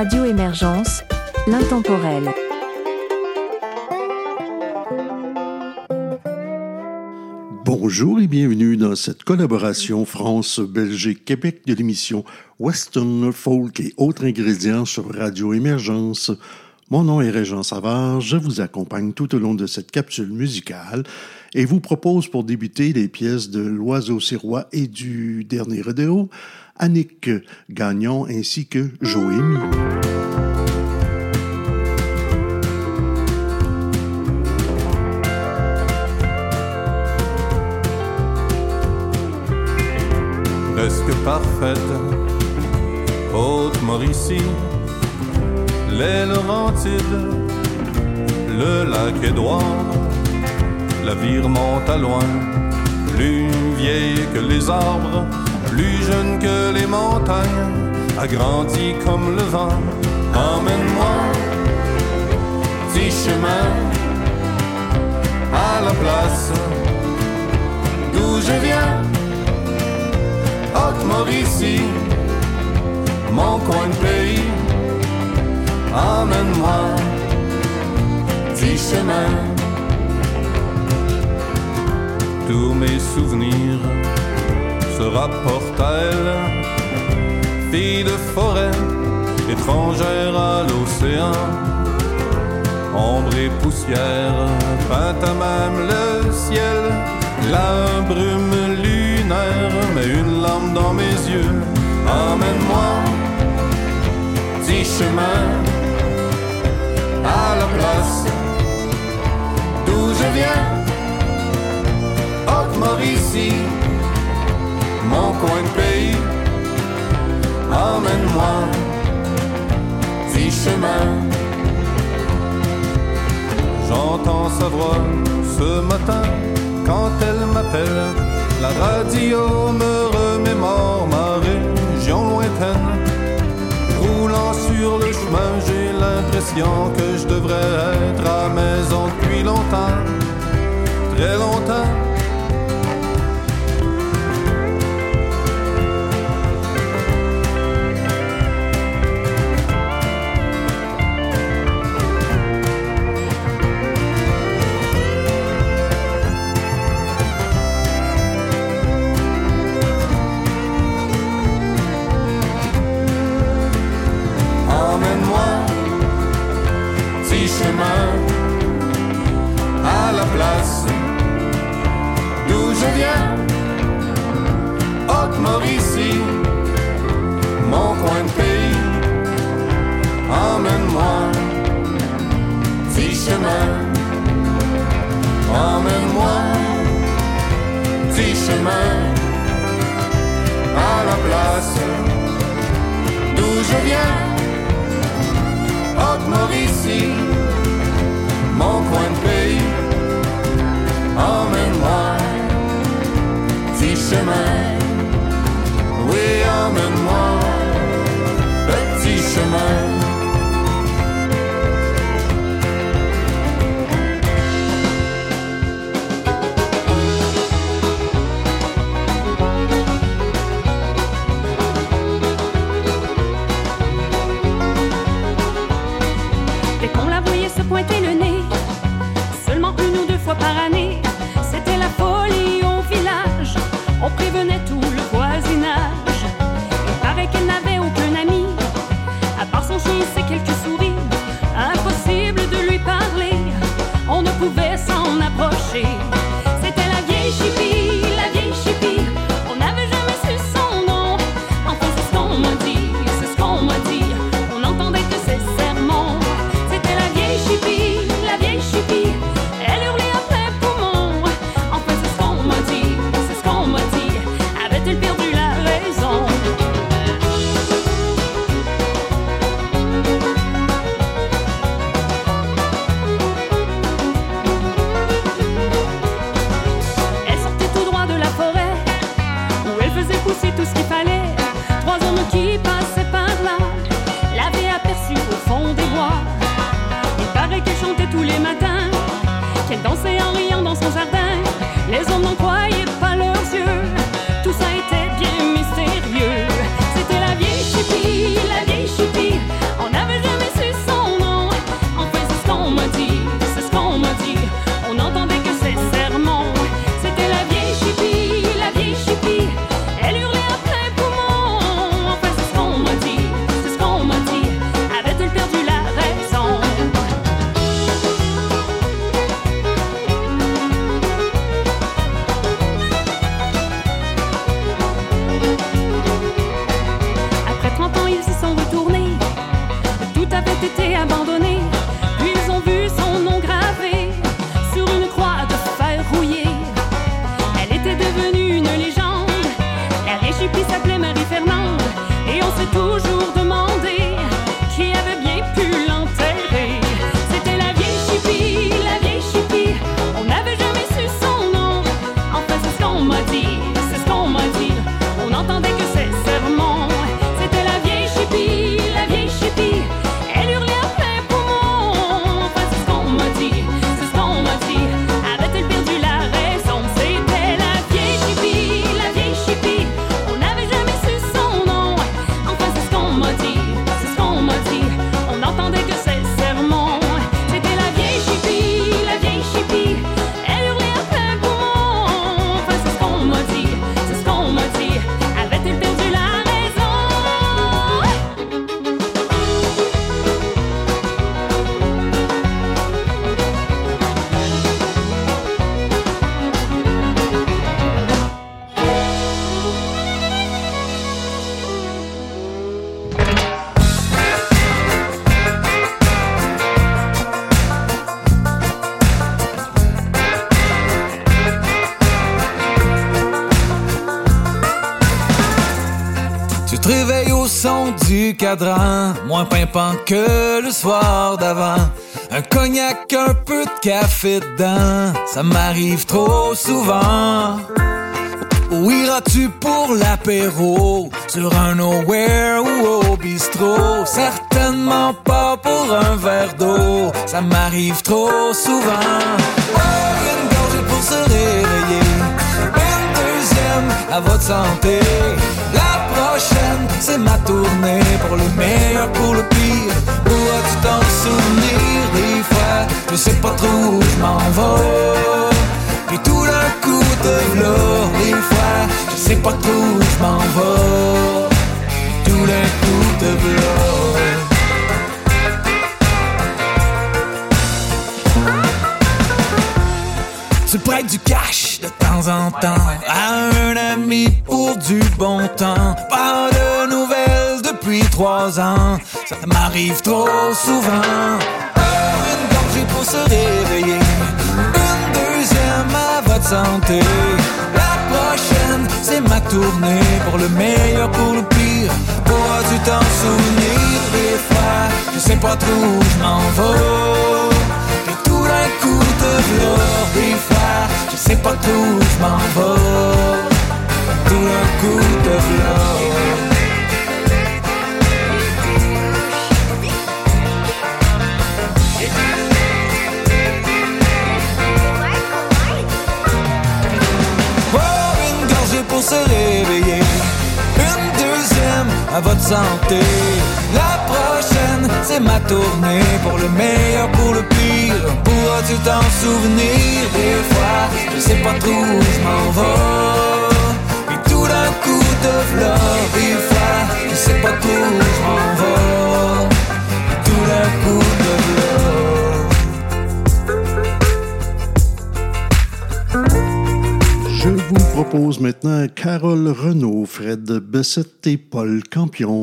Radio Émergence, l'intemporel. Bonjour et bienvenue dans cette collaboration France-Belgique-Québec de l'émission Western Folk et autres ingrédients sur Radio Émergence. Mon nom est Régent Savard, je vous accompagne tout au long de cette capsule musicale et vous propose pour débuter les pièces de L'Oiseau Sirois et du Dernier Rodéo, Annick Gagnon ainsi que Joémie. presque parfaite, haute Mauricie, les Laurentides, le lac droit, la vie remonte à loin, plus vieille que les arbres, plus jeune que les montagnes, agrandie comme le vent. Emmène-moi, petit chemin, à la place d'où je viens. Haute Mauricie, mon coin de pays, emmène-moi, petit chemin. Tous mes souvenirs se rapportent à elle, fille de forêt, étrangère à l'océan. Ombre et poussière, peinte à même le ciel, la brume lunaire met une lampe dans mes yeux. Emmène-moi, petit chemin, à la place d'où je viens. Haute Mauricie, mon coin de pays. Emmène-moi, petit chemin. J'entends sa voix ce matin quand elle m'appelle. La radio me remémore ma région lointaine. Roulant sur le chemin, j'ai l'impression que je devrais être à maison depuis longtemps, très longtemps. Chemin, à la place d'où je viens. Haute Mauricie, mon coin de pays. Emmène-moi, petit chemin. Oui, emmène-moi, petit chemin. Son du cadran, moins pimpant que le soir d'avant. Un cognac, un peu de café dedans, ça m'arrive trop souvent. Où iras-tu pour l'apéro? Sur un nowhere ou au bistrot? Certainement pas pour un verre d'eau, ça m'arrive trop souvent. Oh, une gorgée pour se réveiller, une deuxième à votre santé. C'est ma tournée pour le meilleur, pour le pire. Pourras-tu t'en souvenir des fois? Je sais pas trop où je m'en vais. Puis tout d'un coup de v'là, des fois, je sais pas trop où je m'en vais. Tout d'un coup de v'là. Tu prêtes du cash de temps en temps à un ami pour du bon temps. Pas de nouvelles depuis trois ans, ça m'arrive trop souvent. Une gorgée pour se réveiller, une deuxième à votre santé. La prochaine, c'est ma tournée pour le meilleur, pour le pire. Pourras-tu t'en souvenir des fois? Je sais pas trop où je m'en vais. Tout d'un coup de v'là, des fois, je sais pas où je m'en vais. Tout d'un coup de gorgée pour se réveiller. À votre santé. La prochaine, c'est ma tournée pour le meilleur, pour le pire. Pourras-tu t'en souvenir? Des fois? Je sais pas trop où je m'en vais. Puis tout d'un coup de v'là, des fois, je sais pas trop où je m'en vais. Puis tout d'un coup Je vous propose maintenant Carole Renaud, Fred Bessette et Paul Campion.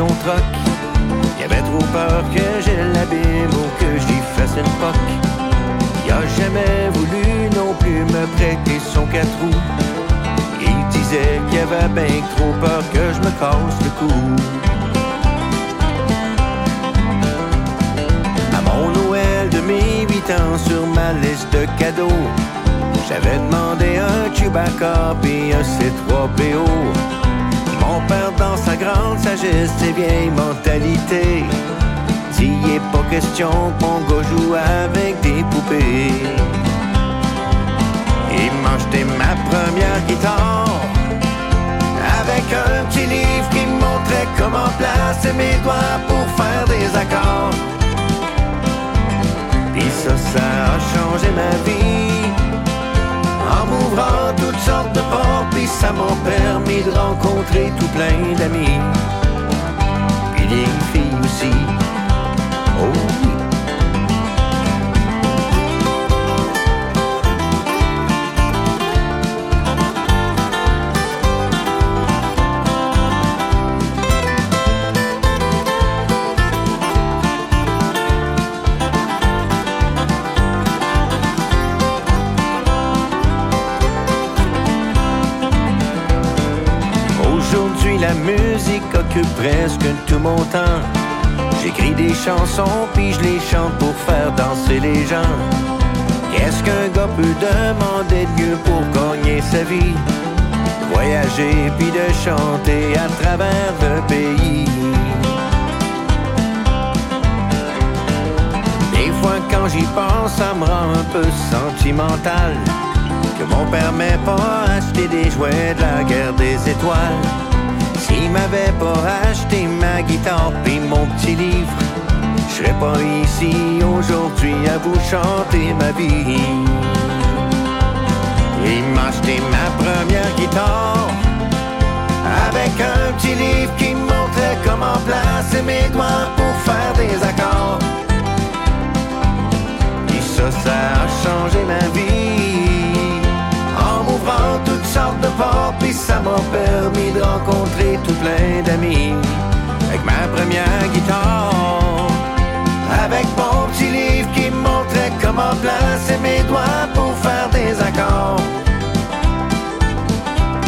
Son troc. Il avait trop peur que je l'abîme ou que j'y fasse une poque. Il a jamais voulu non plus me prêter son quatre roues. Il disait qu'il avait bien trop peur que je me casse le cou. À mon Noël de mes huit ans sur ma liste de cadeaux, j'avais demandé un Chewbacca puis un C3PO. Mon père, dans sa grande sagesse et vieille mentalité, dit y est pas question que mon gars joue avec des poupées. Il m'a acheté ma première guitare avec un petit livre qui montrait comment placer mes doigts pour faire des accords. Puis ça, ça a changé ma vie en m'ouvrant toutes sortes de portes, puis ça m'a permis de rencontrer tout plein d'amis. Puis des filles aussi. Oh presque tout mon temps. J'écris des chansons, puis je les chante pour faire danser les gens. Qu'est-ce qu'un gars peut demander de mieux pour gagner sa vie? Voyager, puis de chanter à travers le pays. Des fois, quand j'y pense, ça me rend un peu sentimental. Que mon père m'ait pas acheté des jouets de la guerre des étoiles. M'avait pas acheté ma guitare puis mon petit livre, je serais pas ici aujourd'hui à vous chanter ma vie. Il m'a acheté ma première guitare avec un petit livre qui montrait comment placer mes doigts pour faire des accords. ça, ça a changé ma vie. En m'ouvrant sortes de portes, puis ça m'a permis de rencontrer tout plein d'amis. Avec ma première guitare, avec mon petit livre qui montrait comment placer mes doigts pour faire des accords.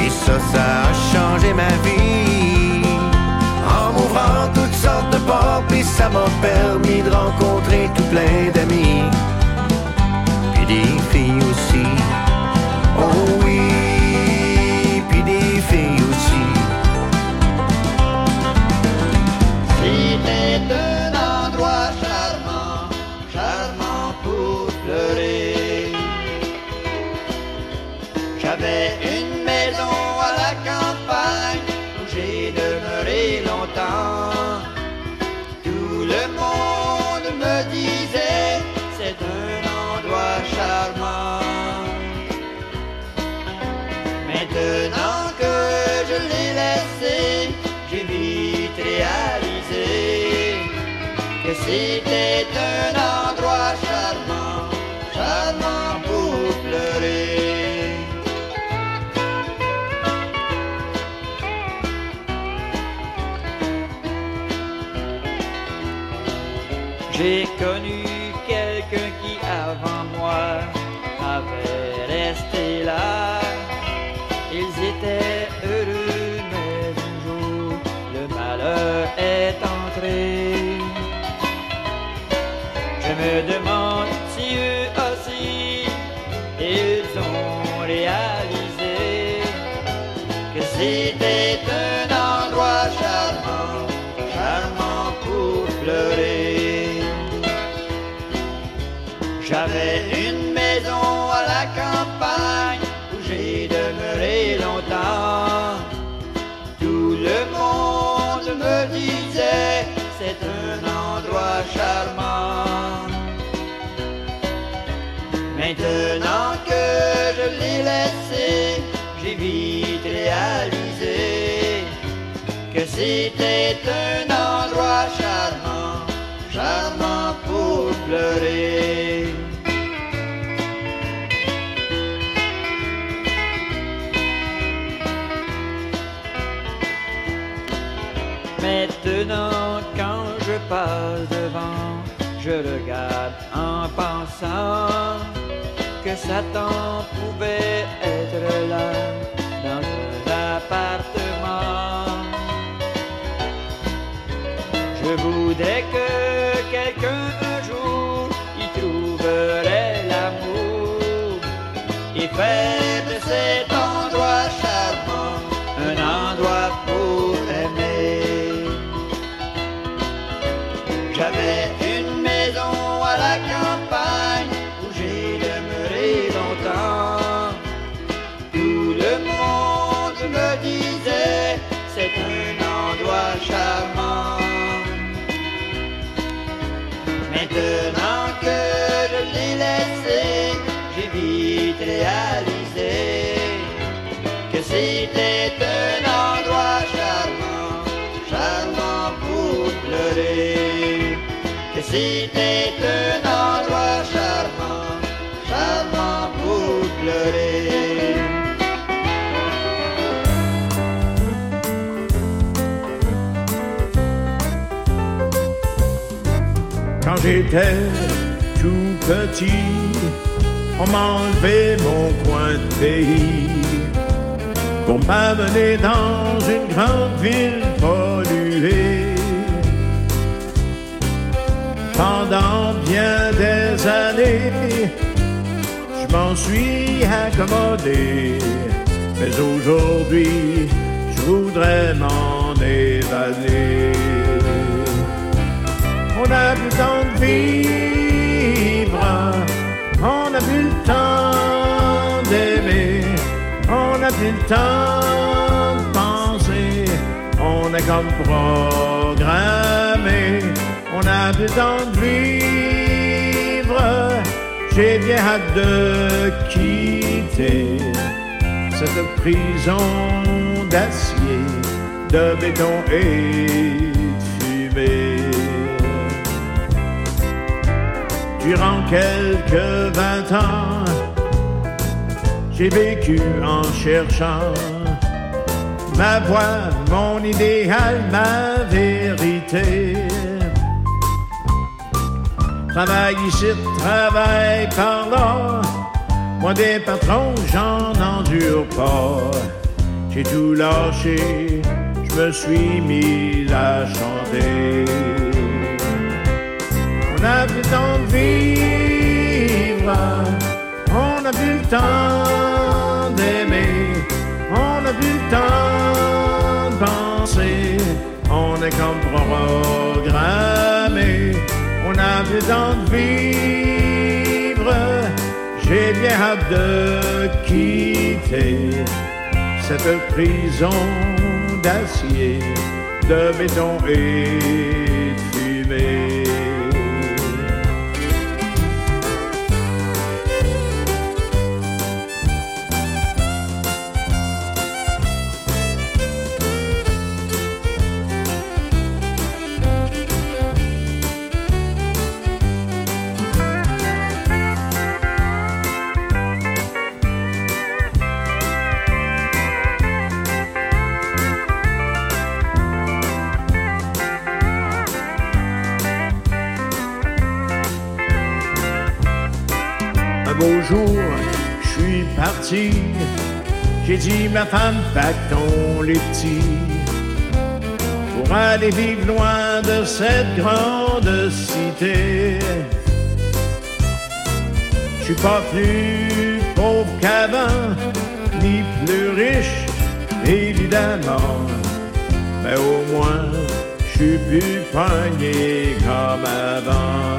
Et ça, ça a changé ma vie. En m'ouvrant toutes sortes de portes, puis ça m'a permis de rencontrer tout plein d'amis. Puis des filles aussi. Oh oui, que Maintenant que je l'ai laissé, j'ai vite réalisé que c'était un endroit charmant, charmant pour pleurer. Maintenant, quand je passe devant, je regarde en pensant Satan pouvait être là dans un appartement. Je voudrais que Que c'était un endroit charmant, charmant pour pleurer. Quand j'étais tout petit, on m'enlevait mon coin de pays pour m'amener dans une grande ville Pendant bien des années, je m'en suis accommodé, mais aujourd'hui, je voudrais m'en évader. On a plus le temps de vivre, on a plus le temps d'aimer, on a plus le temps de penser, on est comme programmé, on a de vivre. J'ai bien hâte de quitter cette prison d'acier, de béton et de fumée. durant quelques vingt ans. J'ai vécu en cherchant ma voix, mon idéal, ma vérité. Travail ici, travail par là. Moi des patrons, j'en endure pas. J'ai tout lâché, je me suis mis à chanter. On a vu le temps vivre, on a vu le temps d'aimer, on a vu le temps de penser, on est comme programmé, on a temps de vivre, j'ai bien hâte de quitter cette prison d'acier, de béton et de fumée. J'ai dit ma femme, pactons les petits. Pour aller vivre loin de cette grande cité. Je suis pas plus pauvre qu'avant, ni plus riche, évidemment. Mais au moins, je suis plus pogné comme avant.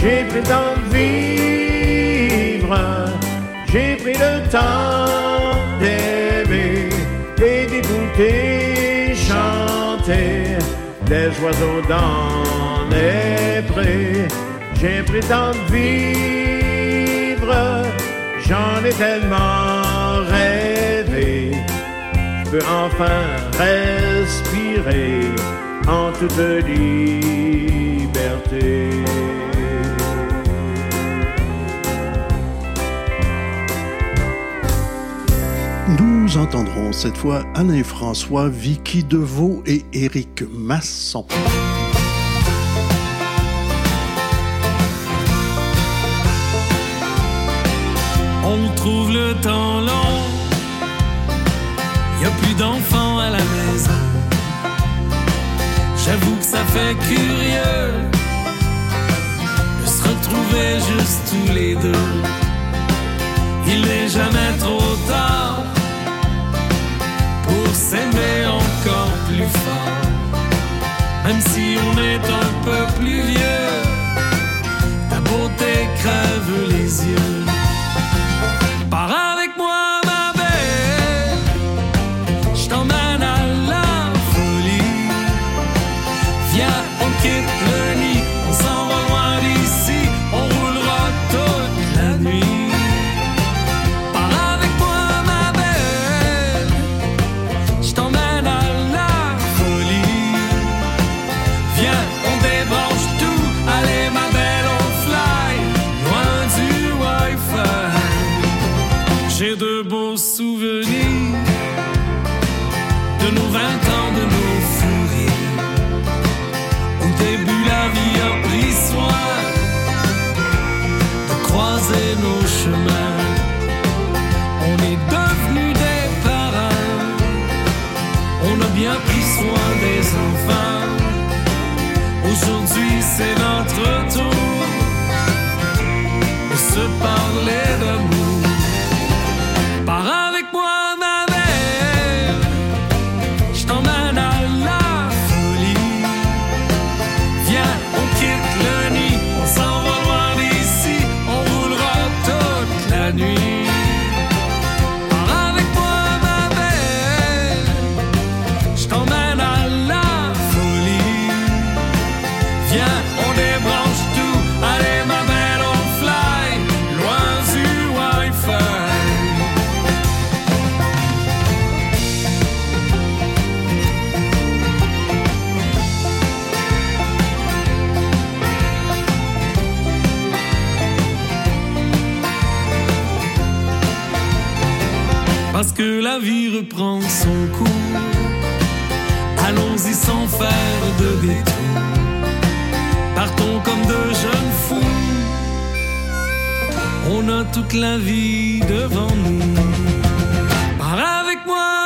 J'ai le temps de vivre, j'ai pris le temps d'aimer et d'écouter chanter les oiseaux dans les prés. J'ai pris le de vivre, j'en ai tellement rêvé. Je peux enfin respirer en toute liberté. Nous entendrons cette fois Alain François, Vicky Deveau et Éric Masson. On trouve le temps long. Y a plus d'enfants à la maison. J'avoue que ça fait curieux de se retrouver juste tous les deux. Il n'est jamais trop tard s'aimer encore plus fort. Même si on est un peu plus vieux, ta beauté crève les yeux. Folie. Viens, on quitte le la vie reprend son cours. Allons-y sans faire de détour. Partons comme de jeunes fous. On a toute la vie devant nous. Pars avec moi.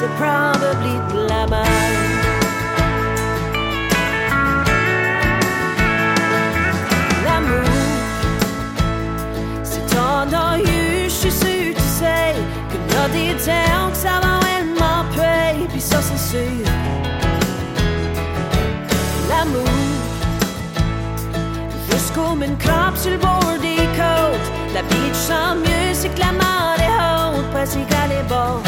c'est probably là-bas. L'amour, c'est ton ennui, je suis sûr, tu sais, que notre temps que ça va, elle m'en paye, puis ça c'est sûr. L'amour, jusqu'au mine crop sur le bord des côtes, la vie de mieux, c'est que la mort est haute, parce qu'elle est bonne.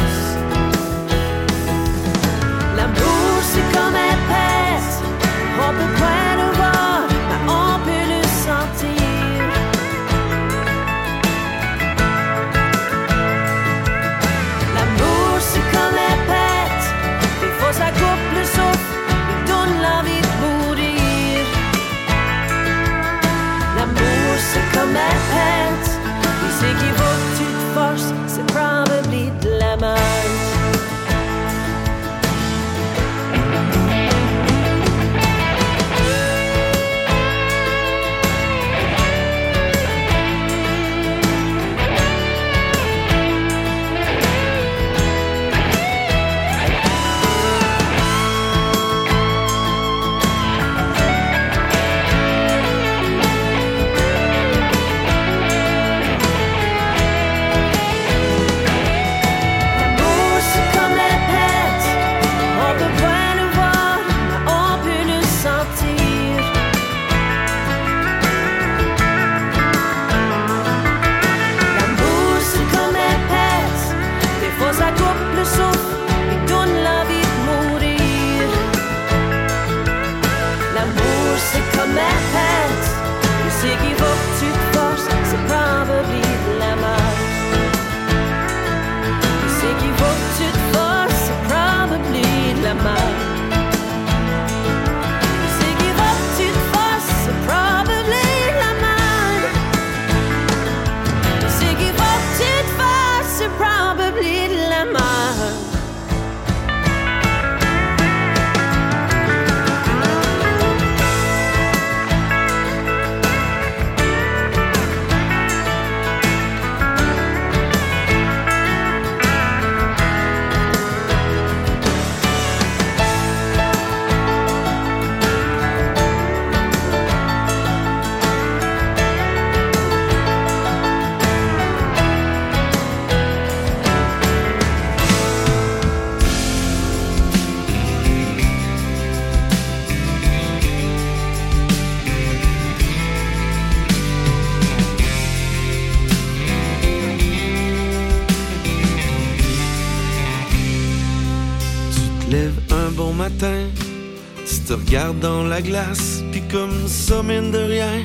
La glace, puis comme ça, mine de rien,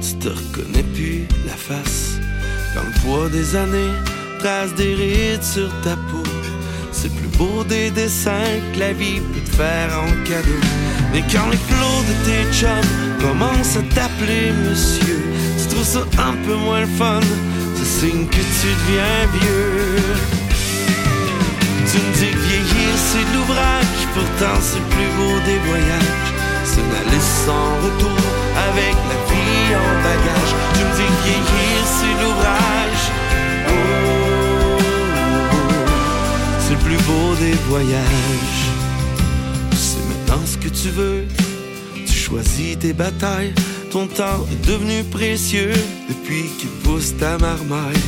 tu te reconnais plus la face. Quand le poids des années trace des rides sur ta peau, c'est plus beau des dessins que la vie peut te faire en cadeau. Mais quand les flots de tes chums commencent à t'appeler monsieur, tu trouves ça un peu moins le fun, c'est signe que tu deviens vieux. Tu me dis que vieillir c'est l'ouvrage, pourtant c'est le plus beau des voyages. C'est d'aller sans retour avec la vie en bagage. Tu me dis vieillir c'est l'ouvrage. Oh, oh, c'est le plus beau des voyages. Sais maintenant ce que tu veux, tu choisis tes batailles. Ton temps est devenu précieux depuis qu'il pousse ta marmaille.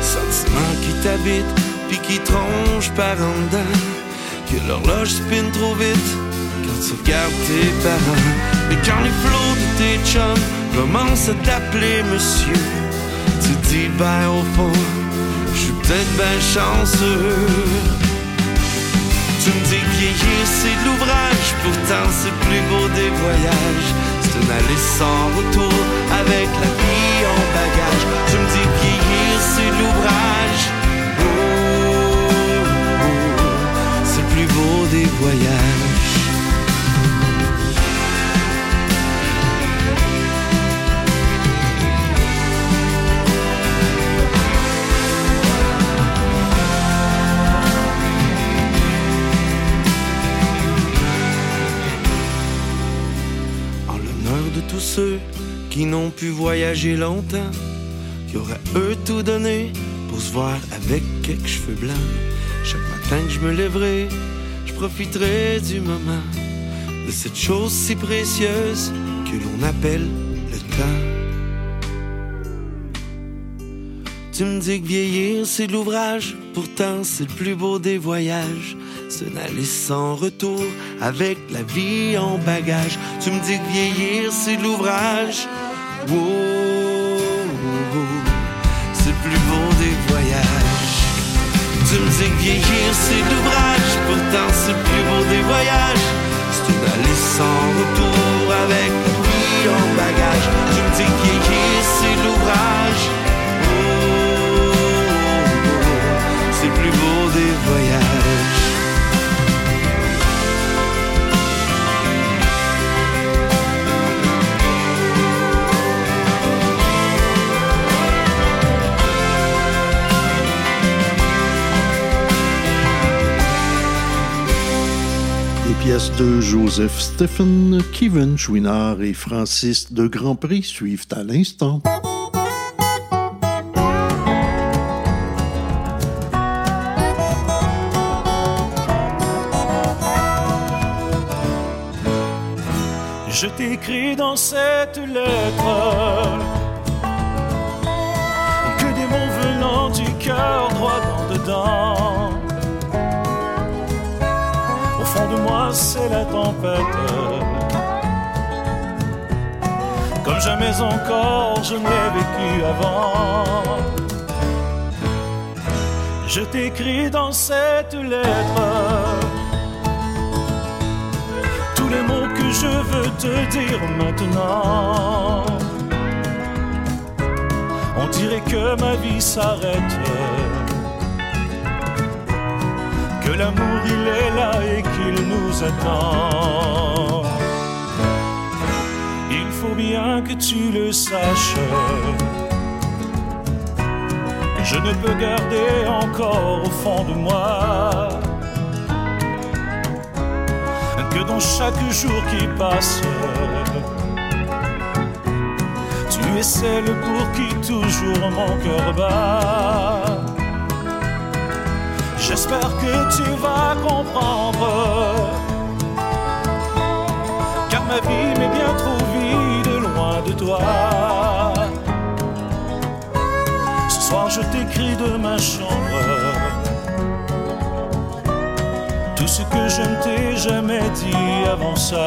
Sentiment qui t'habite puis qui tronche par en dedans. Que l'horloge spinne trop vite regardes tes parents. Mais quand les flots de tes chums commencent à t'appeler monsieur, tu dis ben au fond, je suis peut-être ben chanceux. Tu me dis vieillir c'est l'ouvrage, pourtant c'est plus beau des voyages. C'est un aller sans retour avec la vie en bagage. Tu me dis vieillir c'est l'ouvrage. Oh, oh, oh, plus beau des voyages. Qui n'ont pu voyager longtemps, qui auraient eux tout donné pour se voir avec quelques cheveux blancs. Chaque matin que je me lèverai, je profiterai du moment, de cette chose si précieuse que l'on appelle le temps. Tu me dis que vieillir c'est l'ouvrage, pourtant c'est le plus beau des voyages. C'est d'aller sans retour avec la vie en bagage. Tu me dis que vieillir c'est l'ouvrage. Wow, c'est plus beau des voyages. Tu me dis vieillir c'est l'ouvrage, pourtant c'est plus beau des voyages. C'est une aller sans retour avec vie en bagage. Tu me dis vieillir c'est l'ouvrage. Oh, oh, oh, c'est le plus beau des voyages. Pièces de Joseph Stephen, Kevin Chouinard et Francis de Grand Prix suivent à l'instant. Je t'écris dans cette lettre c'est la tempête. Comme jamais encore je n'ai vécu avant. Je t'écris dans cette lettre tous les mots que je veux te dire maintenant. On dirait que ma vie s'arrête, que l'amour il est là et qu'il nous attend. Il faut bien que tu le saches. Je ne peux garder encore au fond de moi que dans chaque jour qui passe, tu es celle pour qui toujours mon cœur bat. J'espère que tu vas comprendre, car ma vie m'est bien trop vide loin de toi. Ce soir je t'écris de ma chambre tout ce que je ne t'ai jamais dit avant ça.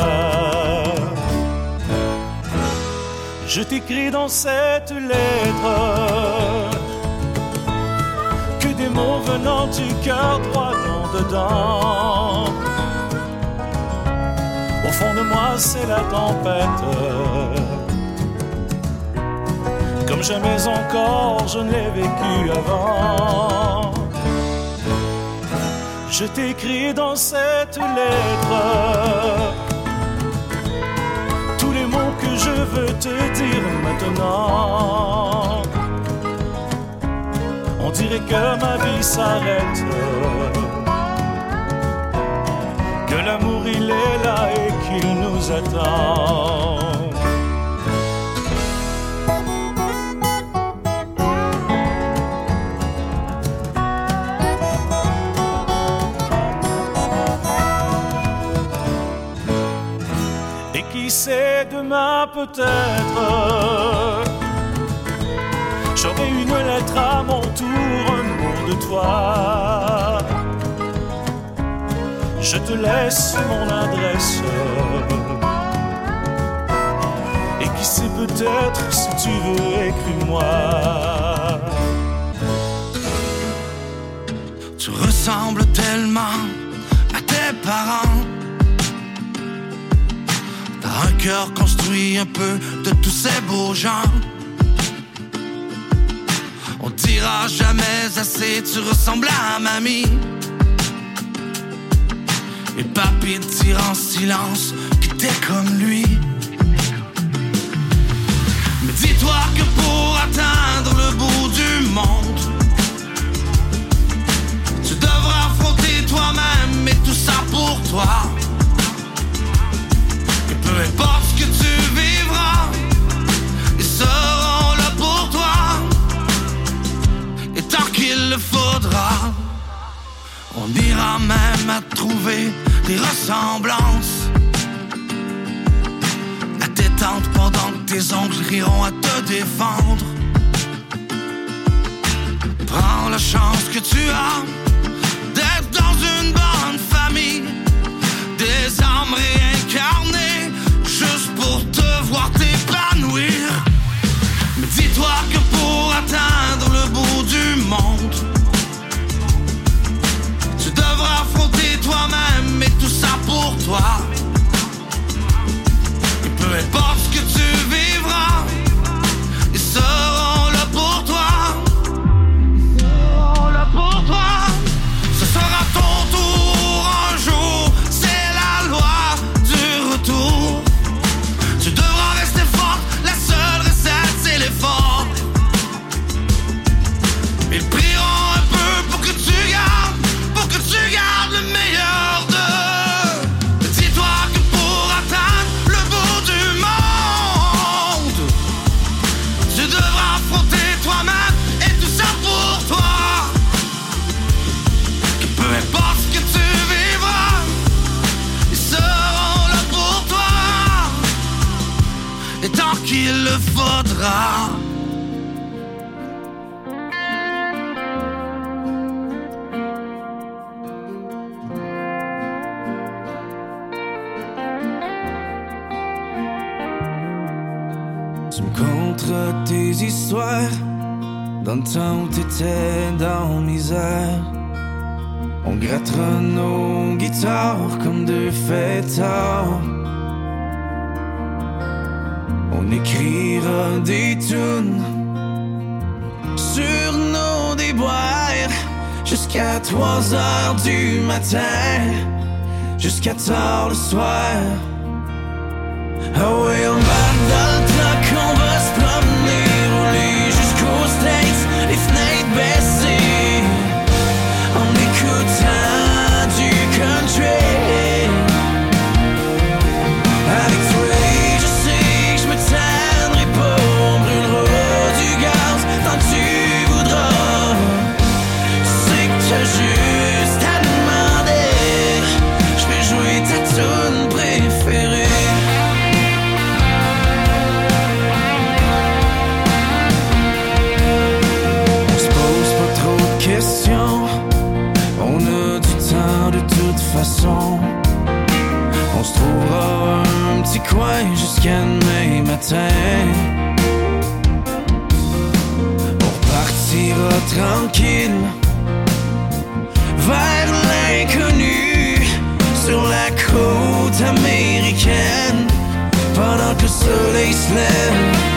Je t'écris dans cette lettre mots venant du cœur droit dans dedans. fond de moi, c'est la tempête. Comme jamais encore, je ne l'ai vécu avant. Je t'écris dans cette lettre tous les mots que je veux te dire maintenant. Que ma vie s'arrête. Que l'amour il est là et qu'il nous attend. Et qui sait demain peut-être une lettre à mon tour, un mot de toi. Je te laisse mon adresse. Et qui sait peut-être si tu veux, écris-moi. Tu ressembles tellement à tes parents. T'as un cœur construit un peu de tous ces beaux gens. On dira jamais assez, tu ressembles à mamie. Et papy dire en silence que t'es comme lui. Mais dis-toi que pour atteindre le bout du monde, tu devras affronter toi-même et tout ça pour toi. Et peu importe qu'il le faudra, on ira même à trouver des ressemblances. À tes tantes pendant que tes oncles riront à te défendre. Prends la chance que tu as d'être dans une bonne famille, des âmes réincarnées, juste pour te voir t'épanouir. Mais dis-toi que pour atteindre le bout du monde, pour toi. Peu importe ce que tu vivras, Tu me contes tes histoires dans le temps où t'étais dans misère. On grattera nos guitares comme deux fêtards. Écrira des tunes sur nos déboires jusqu'à 3 heures du matin, jusqu'à tard le soir. Ah oui, on jusqu'à demain matin. On partira tranquille vers l'inconnu sur la côte américaine. pendant que le soleil se lève.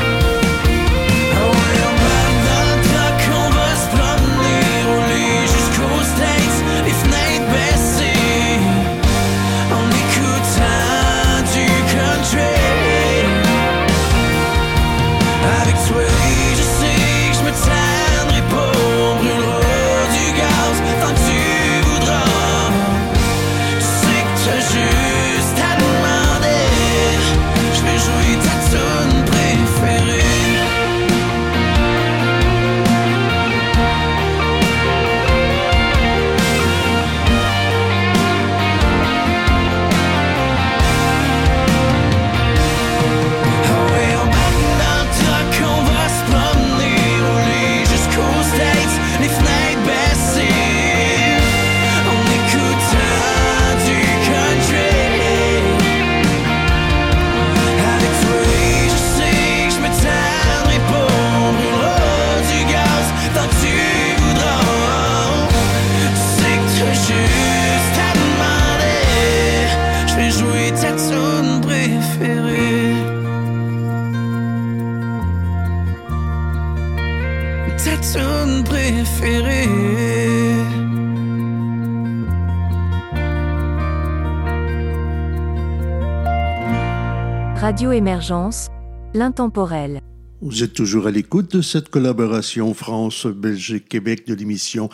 Radio Émergence, l'intemporel. Vous êtes toujours à l'écoute de cette collaboration France-Belgique-Québec de l'émission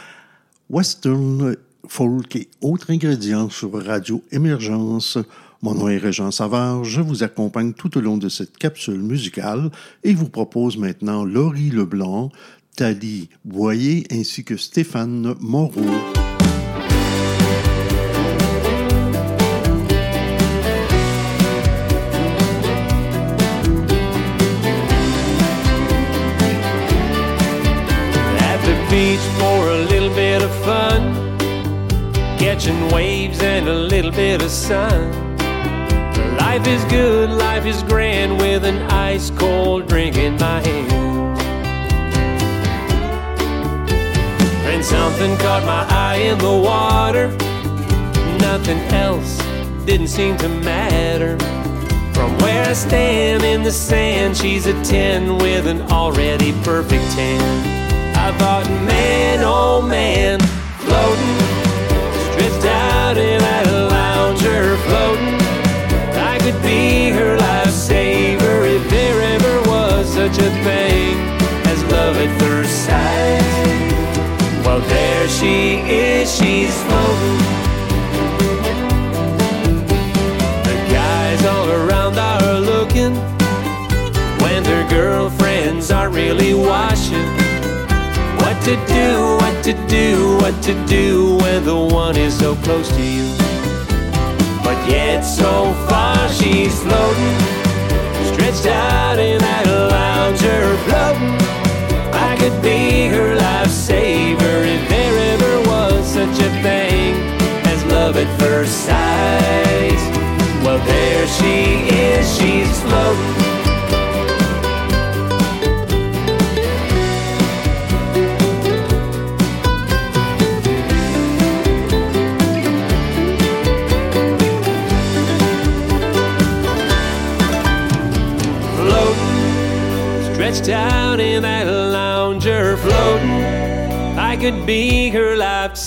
Western Folk et autres ingrédients sur Radio Émergence. Mon nom est Régent Savard, je vous accompagne tout au long de cette capsule musicale et vous propose maintenant Laurie Leblanc, Thalie Boyer ainsi que Stéphane Moreau. Catching waves and a little bit of sun. Life is good, life is grand with an ice cold drink in my hand. And something caught my eye in the water, nothing else didn't seem to matter. From where I stand in the sand, she's a 10 with an already perfect 10. I thought, man, oh man, floating, she is, she's floating. The guys all around are looking when their girlfriends are really watching. What to do, what to do, what to do when the one is so close to you. But yet so far she's floating, stretched out in that sight. Well, there she is, she's floating. stretched out in that lounger, floating. I could be her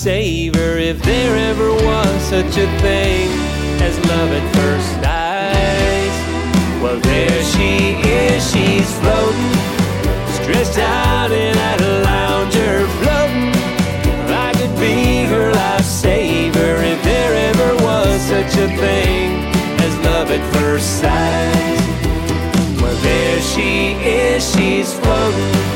lifesaver if there ever was such a thing as love at first sight. Well, there she is, she's floating, stretched out in that lounger, floating. I could be her lifesaver if there ever was such a thing as love at first sight. Well, there she is, she's floating,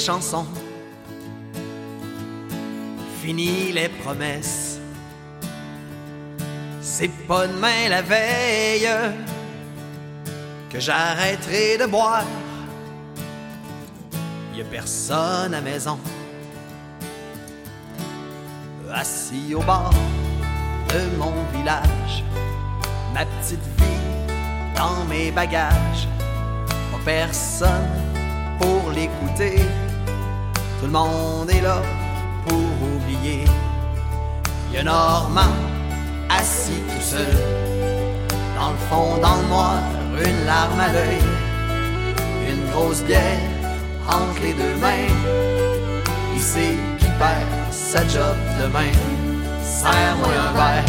chansons. Fini les promesses. C'est pas demain la veille que j'arrêterai de boire. Y a personne à maison assis au bord de mon village. Ma petite vie dans mes bagages. Pas personne pour l'écouter. Tout le monde est là pour oublier. Y a Normand assis tout seul. Dans le fond, dans le noir, une larme à l'œil. Une grosse bière entre les deux mains. Il sait qu'il perd sa job demain. Serre-moi un verre.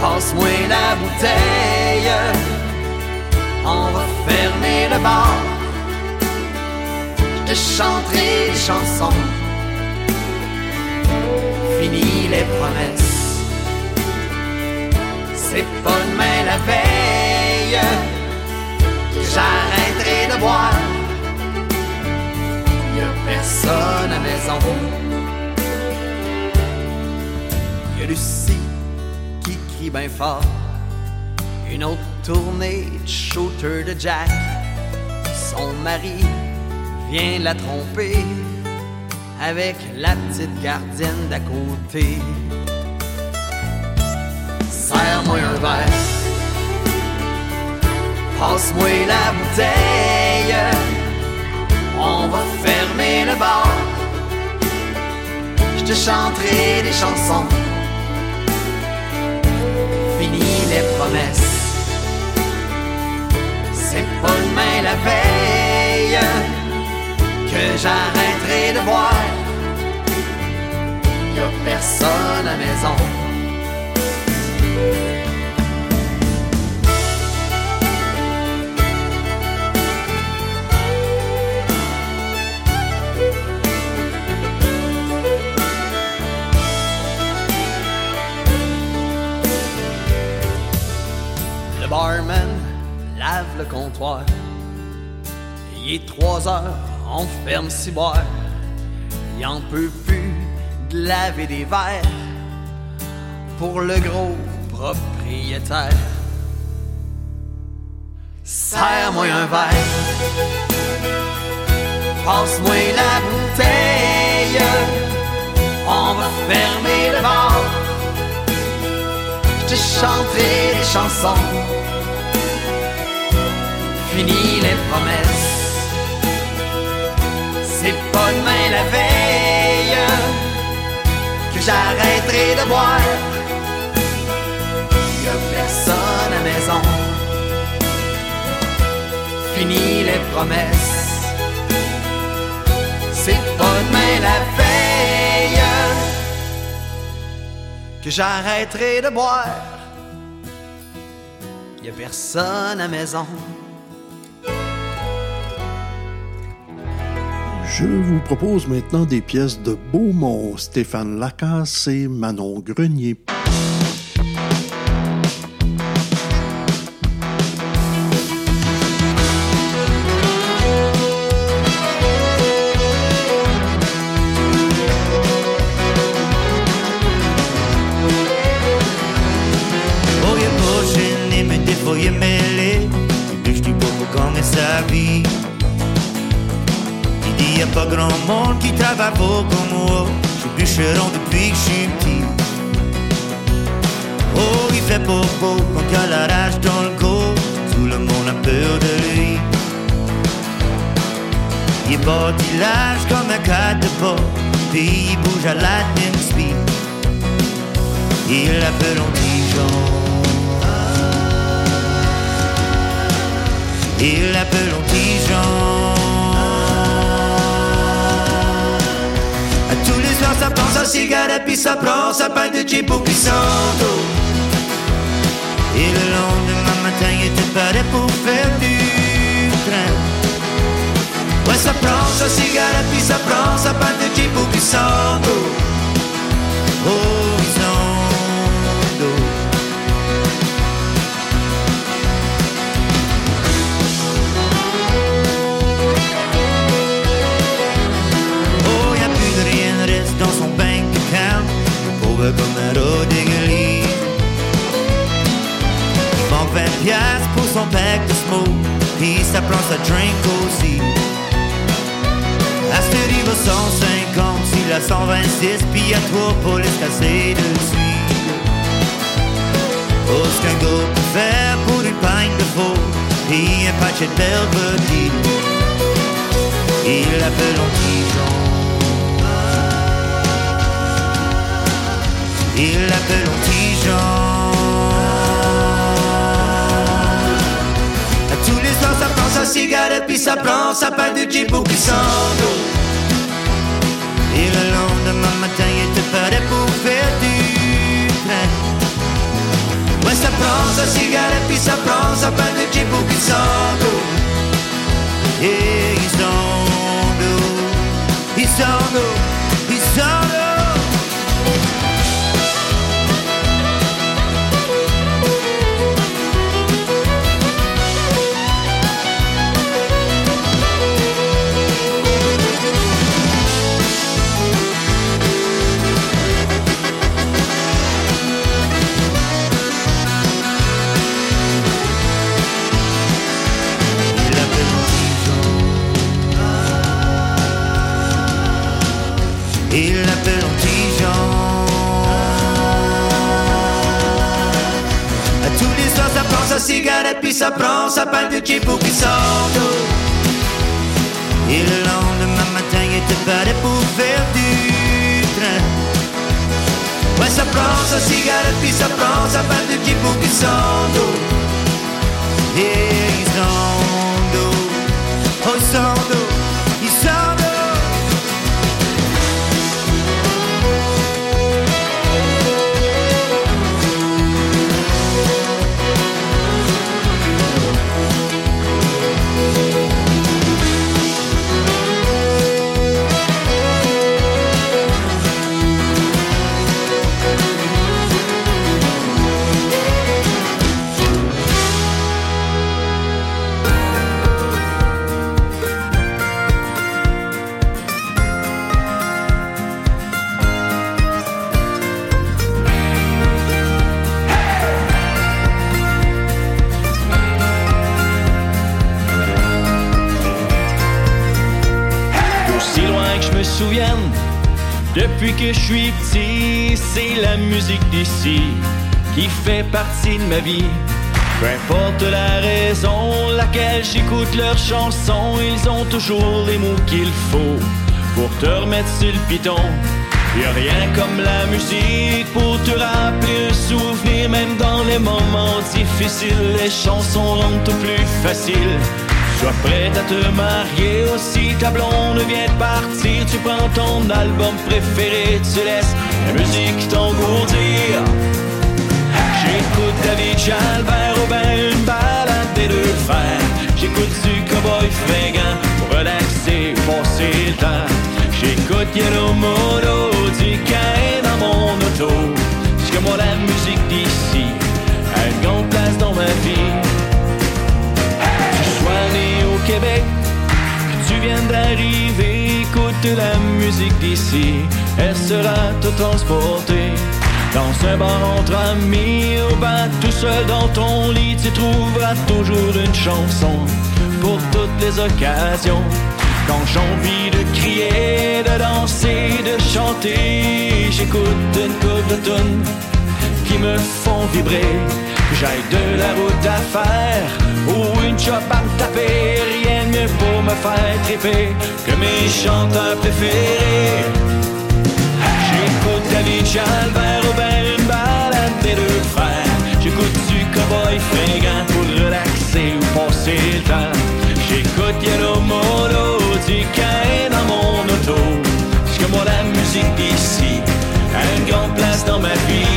Passe-moi la bouteille. On va fermer le bar. Je te chanterai des chansons. Fini les promesses. C'est pas demain la veille j'arrêterai de boire. Y a personne à maison. Y a Lucie qui crie bien fort. Une autre tournée de shooter de Jack. Son mari vient la tromper avec la petite gardienne d'à côté. Serre-moi un verre. Passe-moi la bouteille. On va fermer le bar. Je te chanterai des chansons. Fini les promesses. C'est pas demain la veille que j'arrêterai de voir. Y a personne à maison. Le barman lave le comptoir. Il est trois heures on ferme si boire. Il en peut plus de laver des verres pour le gros propriétaire. Serre-moi un verre, passe-moi la bouteille, on va fermer le bar. Je te chanterai des chansons, fini les promesses. Pas demain la veille que j'arrêterai de boire. Y a personne à maison. Fini les promesses. C'est pas demain la veille que j'arrêterai de boire. Y a personne à maison. Je vous propose maintenant des pièces de Beaumont, Stéphane Lacasse et Manon Grenier. Quand il a la rage dans le corps. Tout le monde a peur de lui. Il bâtit l'âge comme un porc. Puis il bouge à la speed. Il appelle en Dijon. Il appelle en Dijon. À tous les soirs, ça prend sa cigarette, puis ça prend sa pain de Jeep ou Santo. Et le lendemain matin, il était prêt pour faire du train. Ouais, ça prend sa cigarette, puis ça prend sa pain de Jeep ou Santo. Oh, 20 piastres pour son pack de smoke. Puis ça prend sa drink aussi. Ce il va 150, s'il a 126, puis y a trois polices cassées dessus. Qu'un gars peut faire pour une pinte de faux, puis un patch de Belvedere. Il l'appelle en Dijon. Il l'appelle en Dijon. Sa cigarette, puis ça prend sa pain de Jeep ou Glissando. Et le lendemain matin, il était prêt pour faire du train. Ouais, ça prend sa cigarette, puis ça prend sa pain de Jeep ou Glissando. Et ils sont d'eau, ils sont d'eau, cigarette, puis ça prend sa pain de Jeep ou Glissando. Et le lendemain matin, il était prêt pour faire du train. Ouais, ça prend sa cigarette, puis ça prend sa pain de ou Glissando. Et ils sont d'eau, oh ils sont Depuis que je suis petit, c'est la musique d'ici qui fait partie de ma vie. Peu importe la raison laquelle j'écoute leurs chansons, ils ont toujours les mots qu'il faut pour te remettre sur le piton. Y a rien comme la musique pour te rappeler un souvenir, même dans les moments difficiles, les chansons rendent tout plus facile. Sois prête à te marier aussi, ta blonde vient de partir, tu prends ton album préféré, tu laisses la musique t'engourdir. J'écoute David Jalbert ben une balade des deux frères. J'écoute du cowboy fringant pour relaxer, passer le temps. J'écoute Yellow Mono du Cain dans mon auto. Parce moi la musique d'ici a une grande place dans ma vie. Québec, tu viennes d'arriver, écoute la musique d'ici, elle sera te transporter. Dans un bar entre amis, au bas tout seul dans ton lit, tu trouveras toujours une chanson pour toutes les occasions. Quand j'ai envie de crier, de danser, de chanter, j'écoute une coupe de tonnes qui me font vibrer. J'aille de la route à faire ou une job à me taper, rien de mieux pour me faire triper que mes chanteurs préférés. J'écoute David Jalbert ou ben une balade des deux frères. J'écoute du cowboy fringant pour relaxer ou passer le temps. J'écoute Yellow Mono du Cain dans mon auto. Parce que moi la musique d'ici a une grande place dans ma vie.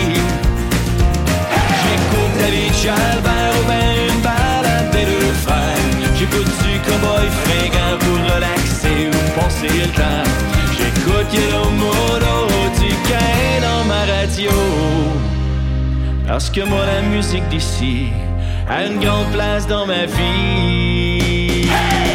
David Jalbert ou ben une balade des deux frères. J'écoute du cowboy fringant pour relaxer ou passer le temps. J'écoute Yellow Mono du Cain dans ma radio. Parce que moi la musique d'ici a une grande place dans ma vie. ne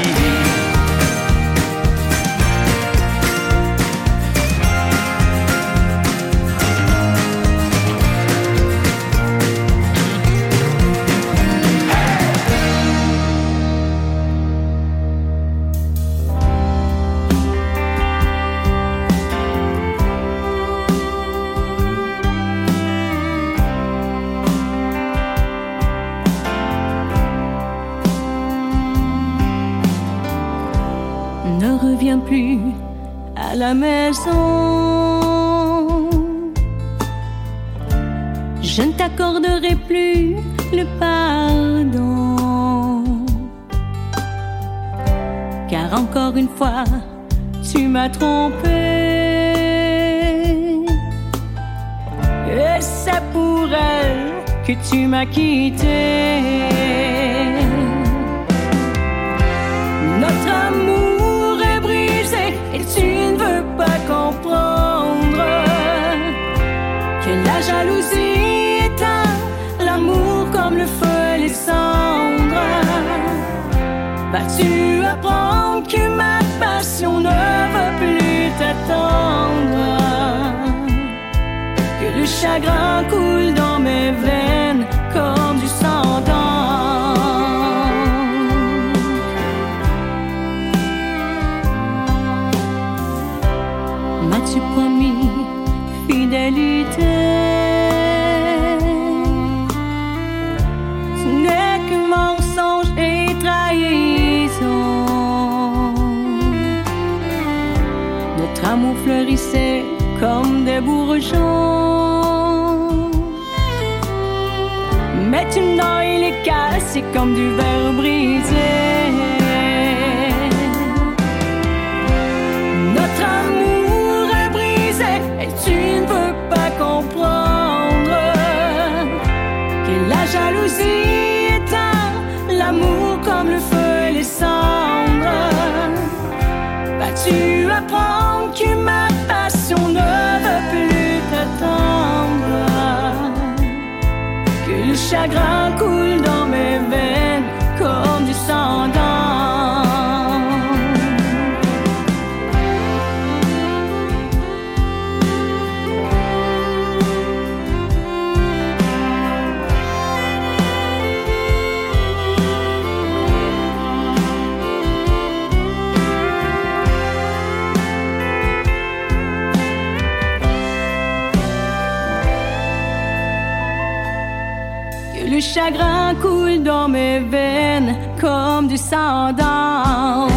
plus à la maison. Je ne t'accorderai plus le pardon. Car encore une fois, tu m'as trompé. Et c'est pour elle que tu m'as quitté. Notre amour la jalousie éteint l'amour comme le feu les cendres. Vas-tu apprendre que ma passion ne veut plus t'attendre? Que le chagrin coule dans mes veines bourgeons. Mais tu il est cassé comme du verre brisé. Chagrin coule chagrin coule dans mes veines comme du sang d'âme.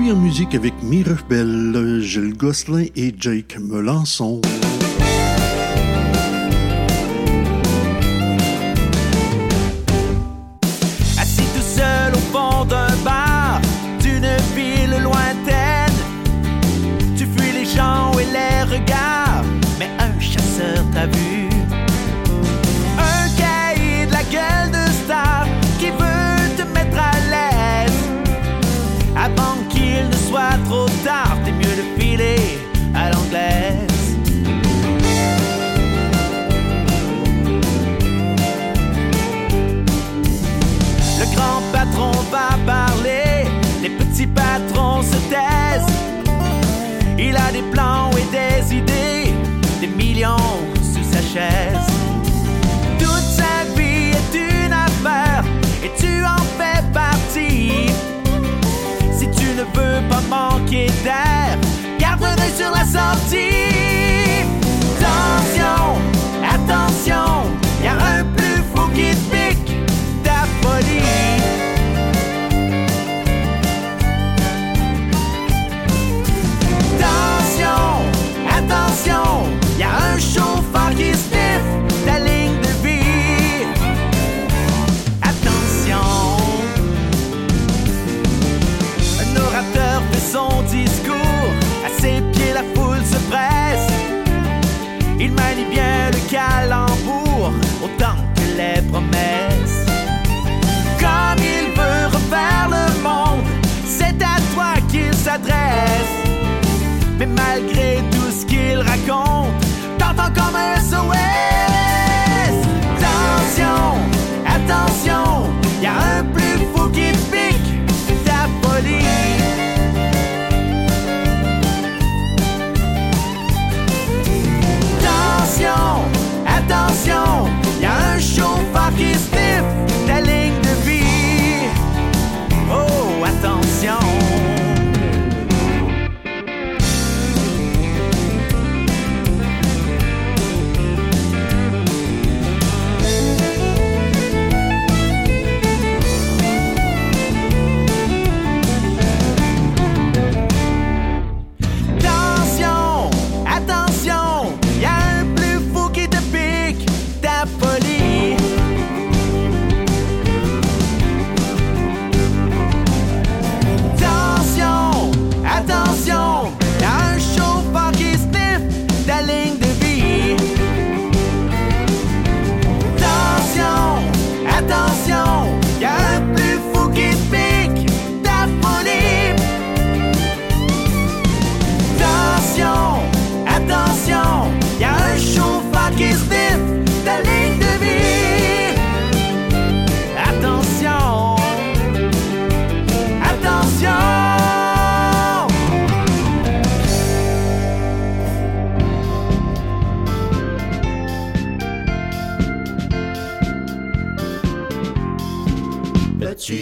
suis en musique avec Mirabel, Gilles Gosselin et Jake Melançon.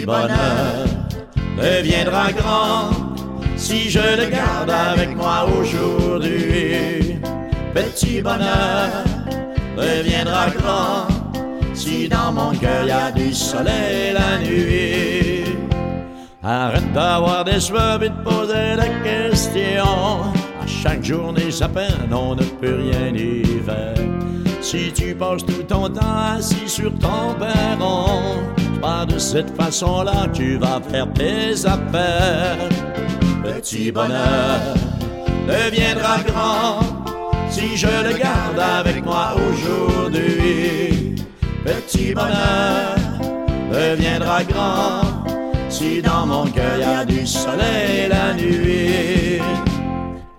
bonheur deviendra grand si je le garde avec moi aujourd'hui. Petit bonheur deviendra grand si dans mon cœur y a du soleil la nuit. Arrête d'avoir des cheveux et de poser des questions. À chaque journée, sa peine, on ne peut rien y faire. Si tu passes tout ton temps assis sur ton perron, pas de cette façon-là, tu vas faire tes affaires. Petit bonheur deviendra grand si je le garde avec moi aujourd'hui. Petit bonheur deviendra grand si dans mon cœur y a du soleil la nuit.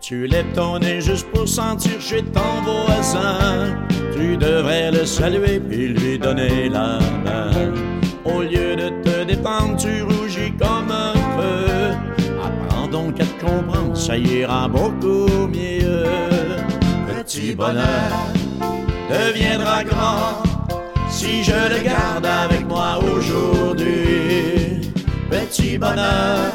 Tu lèves ton nez juste pour sentir chez ton voisin. Tu devrais le saluer puis lui donner la main. Au lieu de te défendre, tu rougis comme un feu. Apprends donc à te comprendre, ça ira beaucoup mieux. Petit bonheur deviendra grand si je le garde avec moi aujourd'hui. Petit bonheur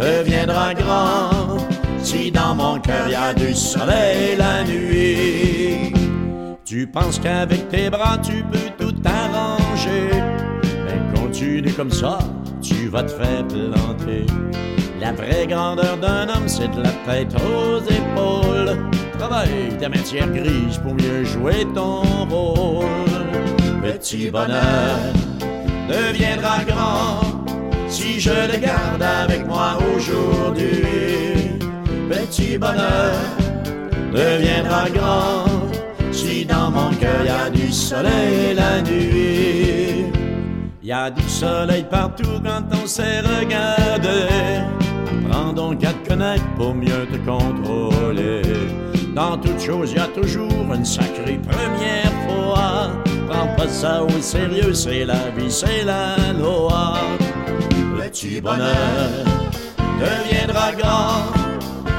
deviendra grand si dans mon cœur y a du soleil la nuit. Tu penses qu'avec tes bras tu peux tout arranger, mais continue comme ça, tu vas te faire planter. La vraie grandeur d'un homme, c'est de la tête aux épaules. Travaille ta matière grise pour mieux jouer ton rôle. Petit bonheur deviendra grand si je le garde avec moi aujourd'hui. Petit bonheur deviendra grand si dans mon cœur y a du soleil la nuit. Y a du soleil partout quand on s'est regardé. Apprends donc à te connaître pour mieux te contrôler. Dans toute chose, y a toujours une sacrée première fois. Prends pas ça au sérieux, c'est la vie, c'est la loi. Petit bonheur deviendra grand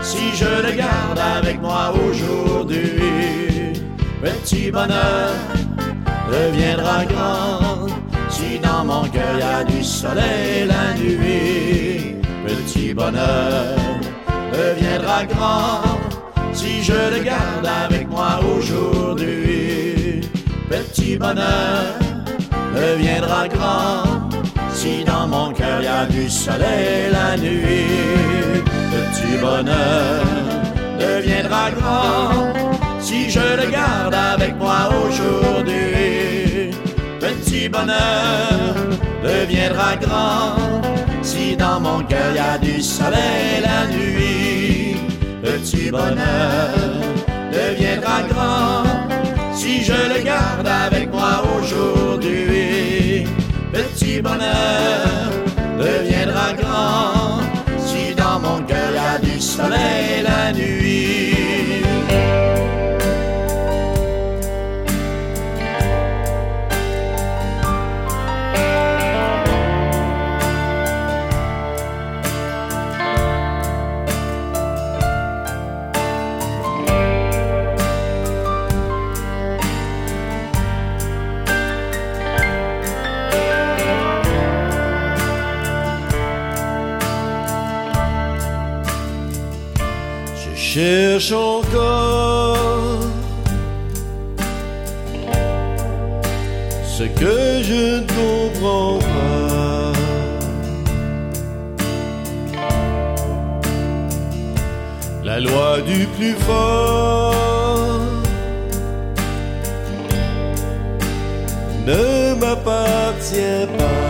si je le garde avec moi aujourd'hui. Petit bonheur deviendra grand si dans mon cœur y a du soleil la nuit. Petit bonheur deviendra grand si je le garde avec moi aujourd'hui. Petit bonheur deviendra grand si dans mon cœur y a du soleil la nuit. Petit bonheur deviendra grand si je le garde avec moi aujourd'hui. Petit bonheur deviendra grand si dans mon cœur y a du soleil la nuit. Petit bonheur deviendra grand si je le garde avec moi aujourd'hui. Petit bonheur deviendra grand si dans mon cœur y a du soleil la nuit. Cherche encore ce que je ne comprends pas. La loi du plus fort ne m'appartient pas.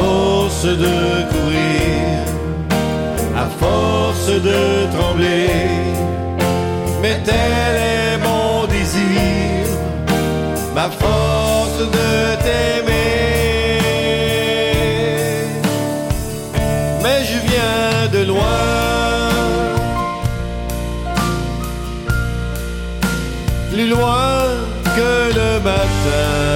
Force de courir, à force de trembler, mais tel est mon désir, ma force de t'aimer. Mais je viens de loin. Plus loin que le matin.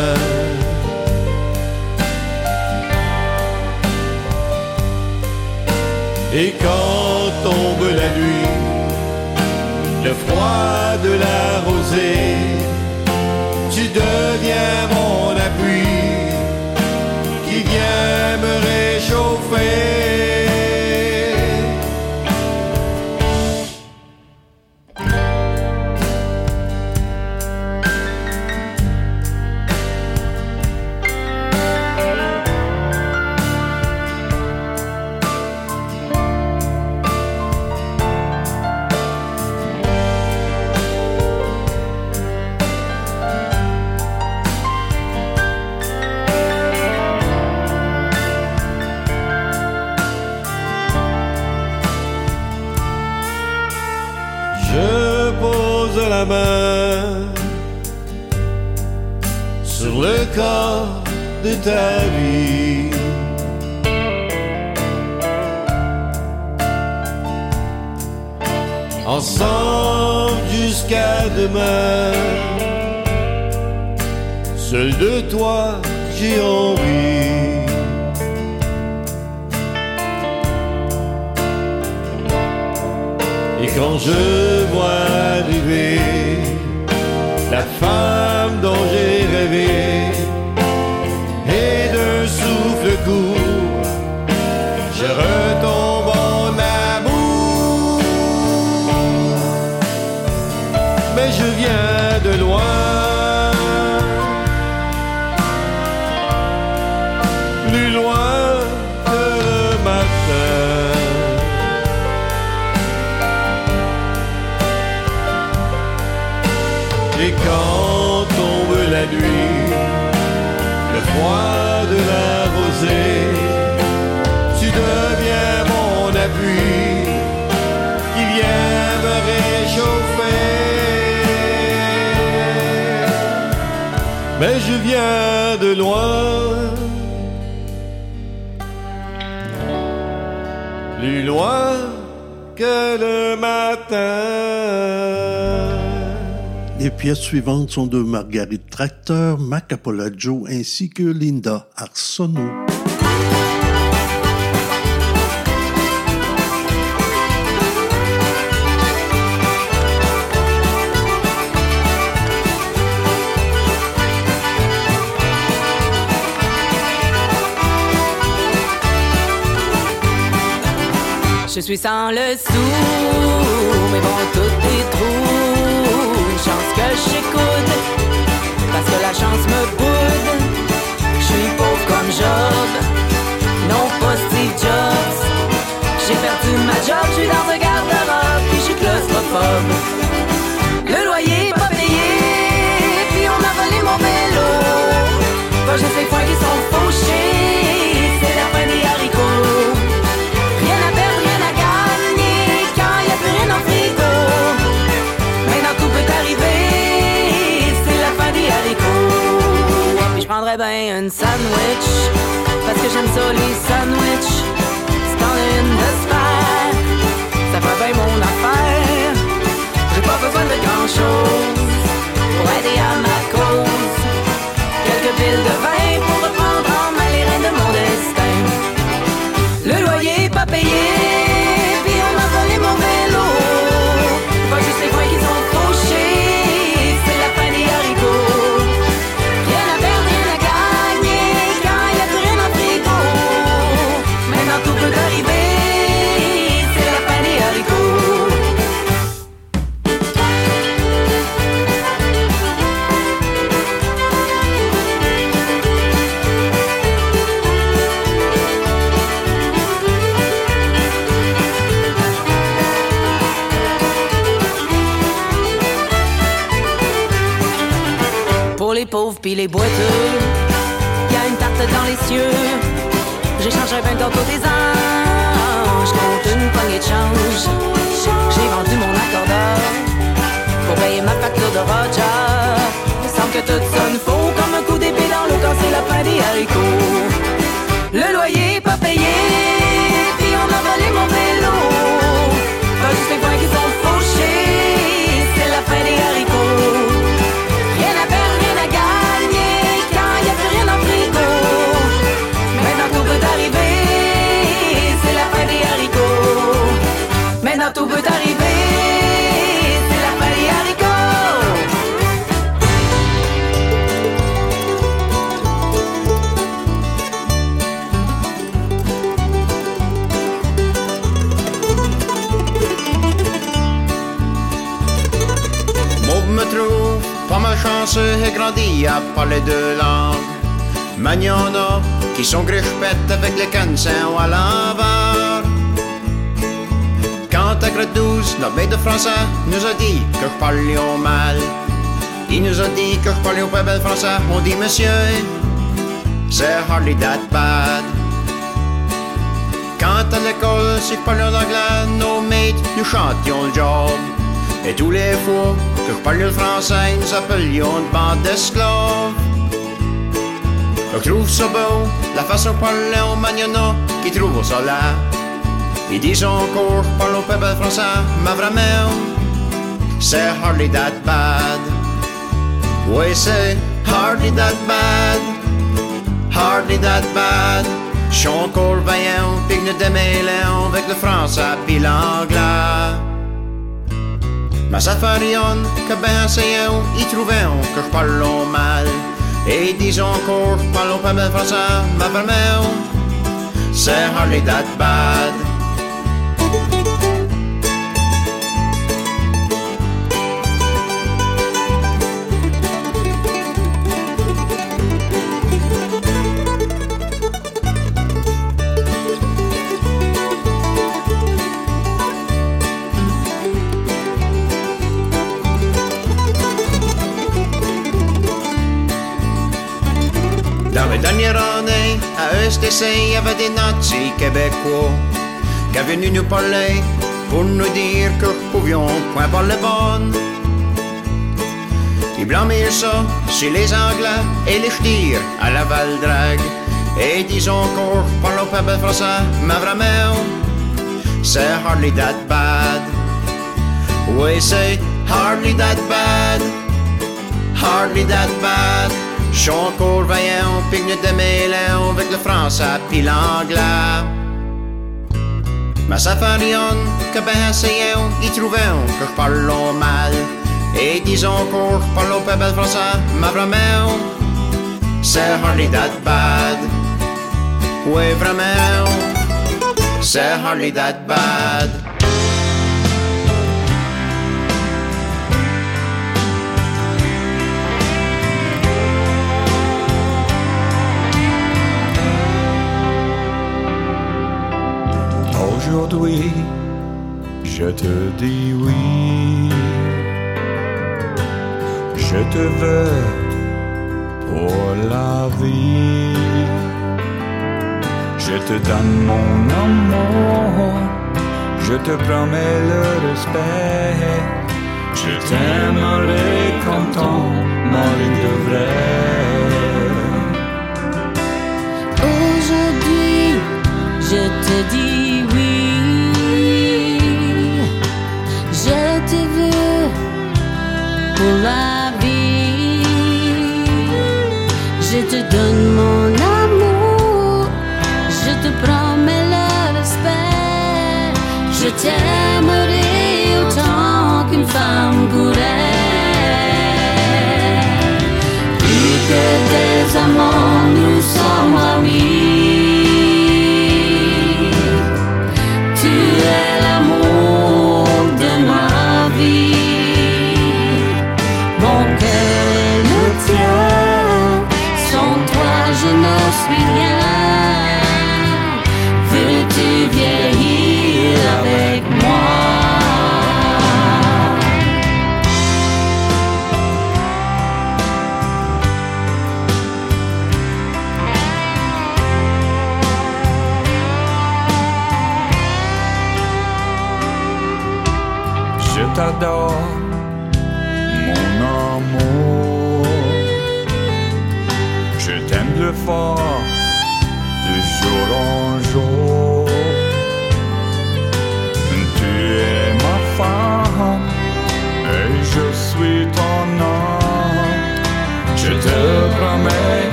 Et quand tombe la nuit, le froid de la rosée, tu deviens mon appui qui vient me réchauffer. Ta vie. Ensemble jusqu'à demain, seul de toi j'ai envie. Et quand je vois arriver la femme dont j'ai rêvé, Et quand tombe la nuit, le froid de la rosée, tu deviens mon appui qui vient me réchauffer. Mais je viens de loin, plus loin que le pièces suivantes sont de Marguerite Tracteur, Mac Apolagio ainsi que Linda Arsenault. Je suis sans le sou, mais bon, tout est trous. Que j'écoute, parce que la chance me boude. Je suis pauvre comme Job, non pas Steve Jobs. J'ai perdu ma job, je suis dans un garde-robe, puis je suis claustrophobe. Le loyer pas payé, puis on m'a volé mon vélo. Prendrais bien un sandwich, parce que j'aime ça les sandwichs. C'est en une de se faire, ça fait bien mon affaire. J'ai pas besoin de grand chose pour aider à ma cause. Quelques piles de vin pis les boiteux, y a une tarte dans les cieux. J'échangerai bien tantôt des anges contre une poignée de change. J'ai vendu mon accordeur pour payer ma facture de Roger. Semble que tout sonne faux comme un coup d'épée dans l'eau quand c'est la fin des haricots. Le loyer pas payé, puis on a volé mon vélo. Pas juste les points qui sont fauchés, c'est la fin des haricots. Chanceux et grandi à parler deux langues. Magnona, qui sont grichepettes avec les canins à l'envers. Quand à grade 12, notre maître de français nous a dit que je parlions mal. Il nous a dit que je parlais pas bel français. On dit, monsieur, c'est hardly that bad. Quand à l'école, si je parlais l'anglais, nos maîtres nous chantions le job. Et tous les fois que je parlais le français, nous appelions une bande d'esclaves. Je trouve ça beau, la façon de parler au Magnona qui trouve ça là. Ils disent encore, parle au peuple français, mais vraiment, c'est hardly that bad. Oui, c'est hardly that bad, hardly that bad. Je suis encore vaillant, puis ne démêlant avec le français puis l'anglais. Fait rien que ben c'est ils trouvent que je parle mal. Et disent encore, parle au peuple français, mais vraiment, c'est hardly that bad. À ESTC, il y avait des nazis québécois qui avaient venu nous parler pour nous dire que nous pouvions point parler bonne. Ils blâmaient ça sur les Anglais et les ch'tirs à la Val-Drague. Et disons encore, parle au peuple français, mais vraiment, c'est hardly that bad. Oui, c'est hardly that bad, hardly that bad. Je suis encore vaillant, puis ne démêlant avec le français puis l'anglais. Fait rien que ben essayons, ils trouvent que je parle mal. Et disons encore, parle au peuple français, mais vraiment, c'est hardly that bad. Oui, vraiment, c'est hardly that bad. Aujourd'hui, je te dis oui. Je te veux pour la vie. Je te donne mon amour. Je te promets le respect. Je t'aimerai comme ton mari devrait. Vie. Je te donne mon amour. Je te promets le respect. Je t'aimerai autant qu'une femme pourrait. Plus que des amants, nous sommes amis. Ne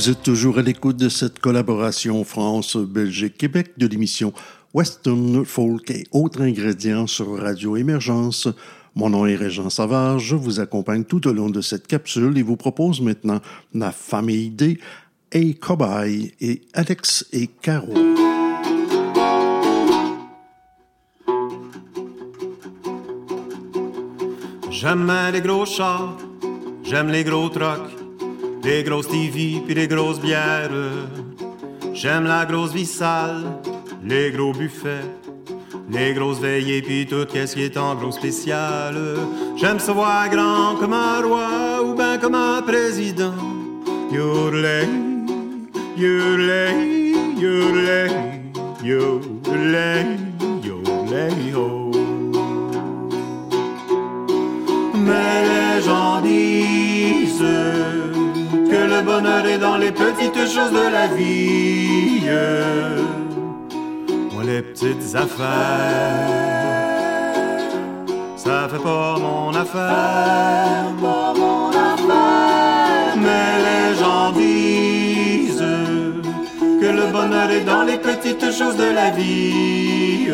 Vous êtes toujours à l'écoute de cette collaboration France-Belgique-Québec de l'émission Western Folk et autres ingrédients sur Radio Émergence. Mon nom est Régent Savard, je vous accompagne tout au long de cette capsule et vous propose maintenant la famille D, et Cobaye et Alex et Caro. J'aime les gros chars, j'aime les gros trucks, les grosses TV puis les grosses bières. J'aime la grosse vie sale, les gros buffets, les grosses veillées puis tout qu'est-ce qui est en gros spécial. J'aime se voir grand comme un roi ou ben comme un président. Yodelay, yodelay, yodelay, yodelay, yodelay, oh. Mais les gens disent que le bonheur est dans les petites choses de la vie. Moi, les petites affaires, ça fait pas mon affaire. Mais les gens disent que le bonheur est dans les petites choses de la vie.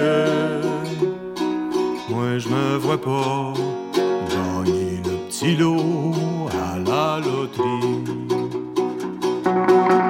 Moi, je me vois pas gagner le petit lot à la loterie. Thank you.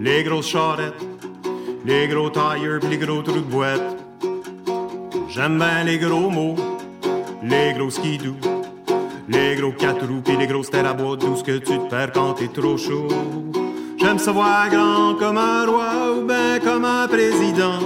Les grosses charrettes, les gros tailleurs pis les gros trous de boîte. J'aime bien les gros mots, les gros skidoo, les gros quatre roues pis les grosses terres à bois d'où ce que tu te perds quand t'es trop chaud. J'aime se voir grand comme un roi ou ben comme un président.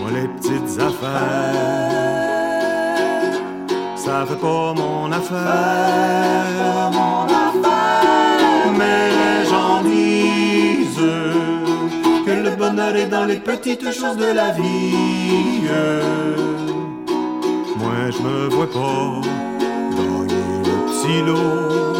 Moi, les petites affaires, ça fait pas mon affaire. Mais les gens disent que le bonheur est dans les petites choses de la vie. Moi, je me vois pas gagner le petit lot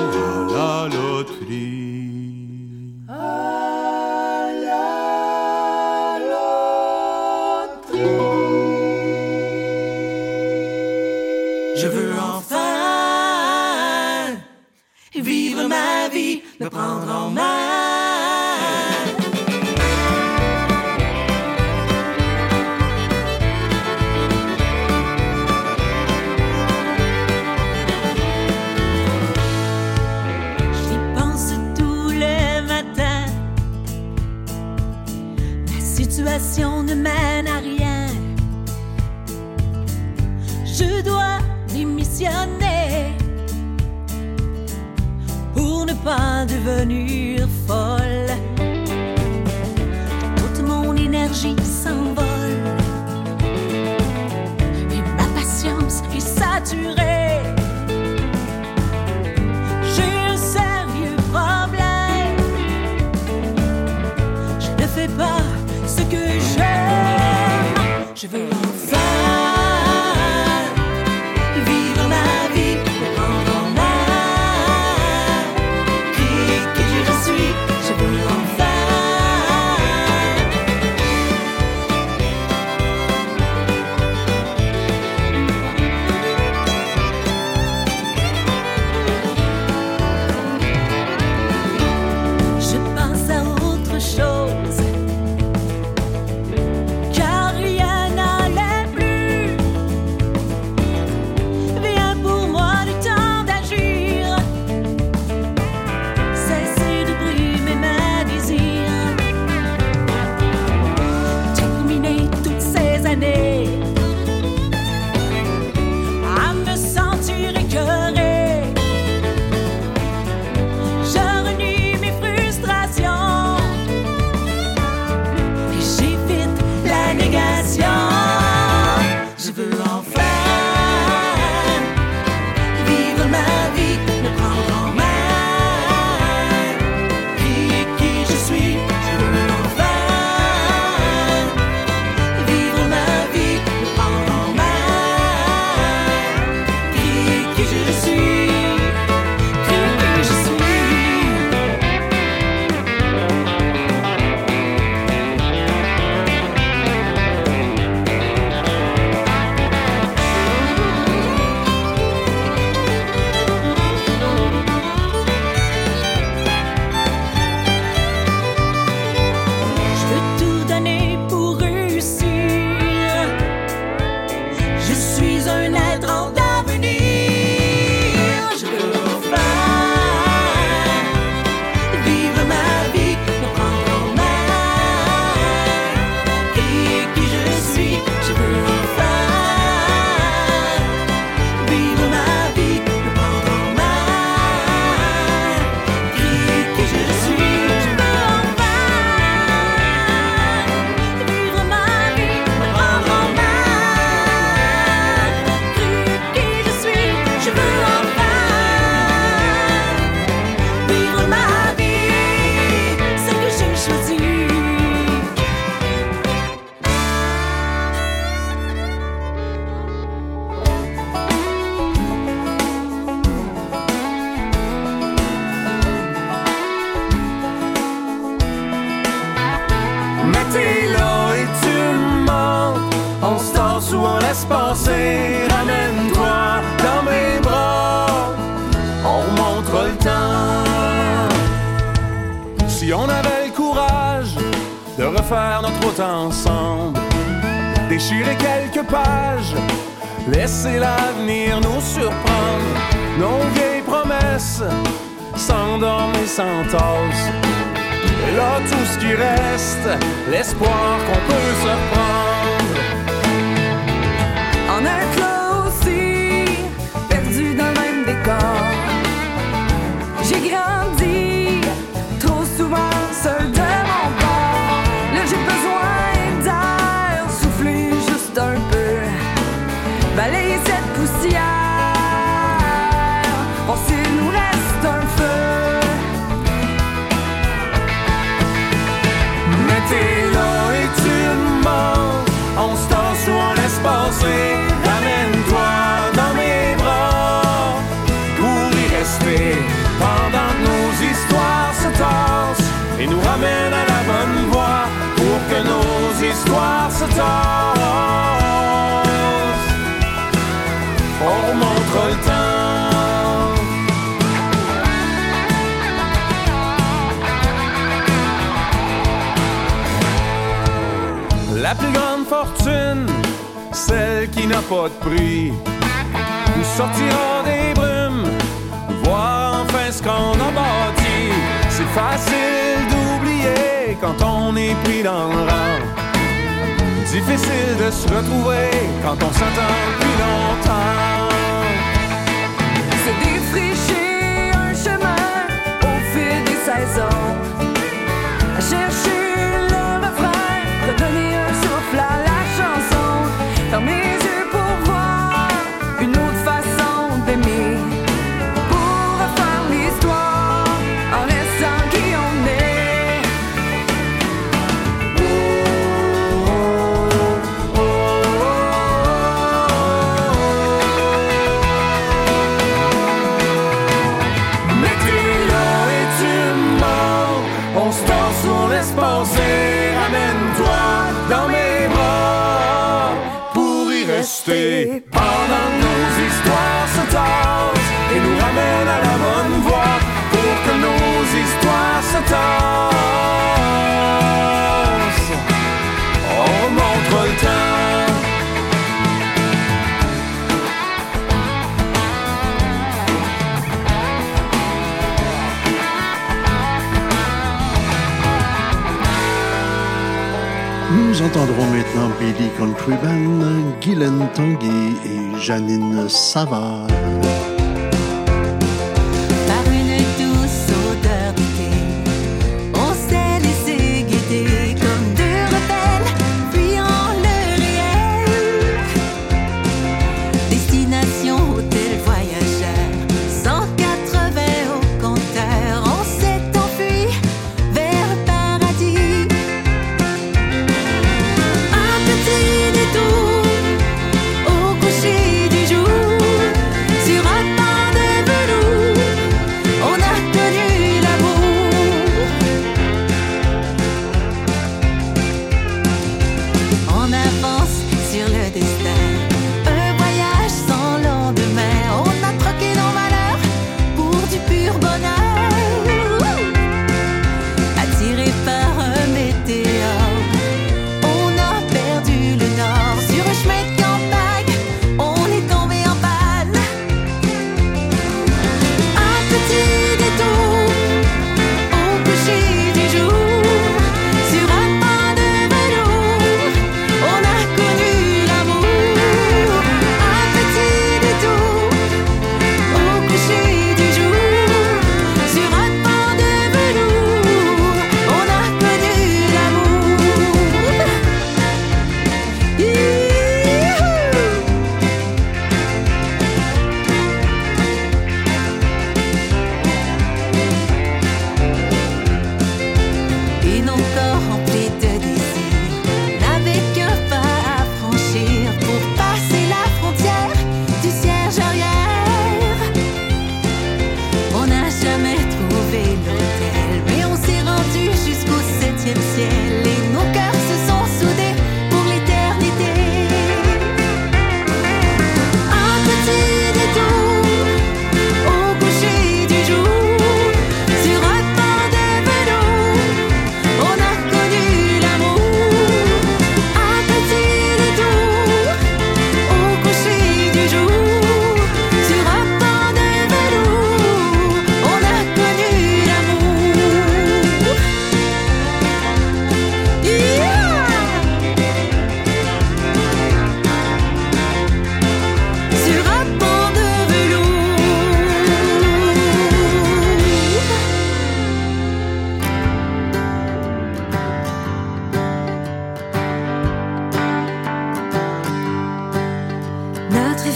Janine Savard.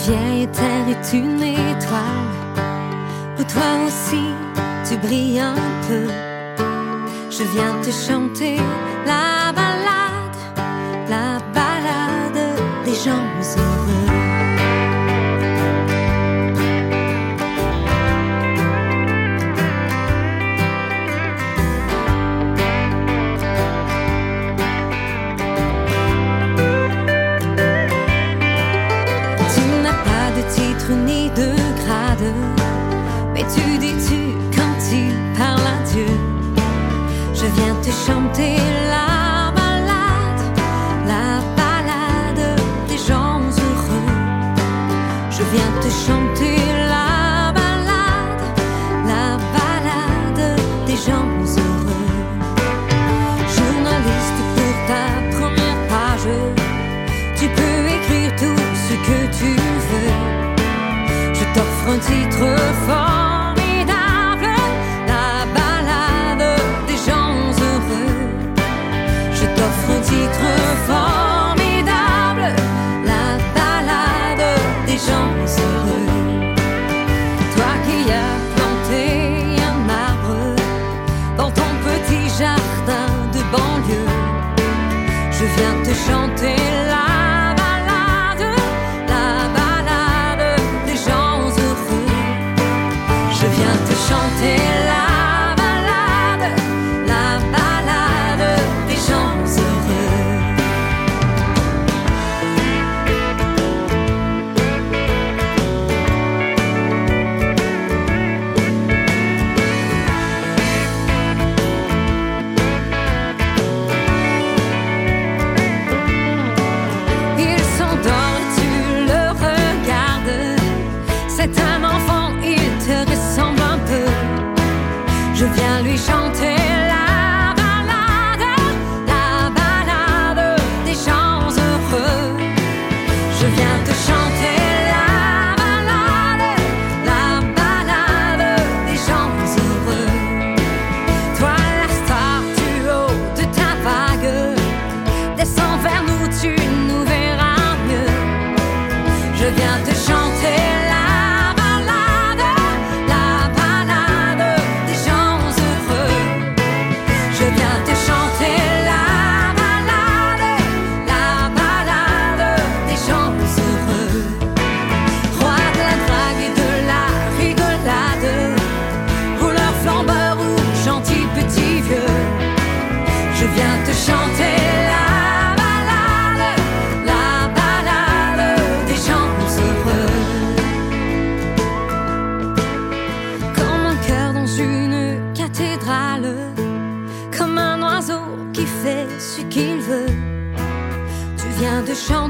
vieille terre est une étoile où toi aussi tu brilles un peu. Je viens te chanter la balade, la balade des gens t'ai chanté la balade, la balade des gens heureux. Je viens te chanter la balade, la balade des gens heureux. Journaliste pour ta première page, tu peux écrire tout ce que tu veux. Je t'offre un titre fort. te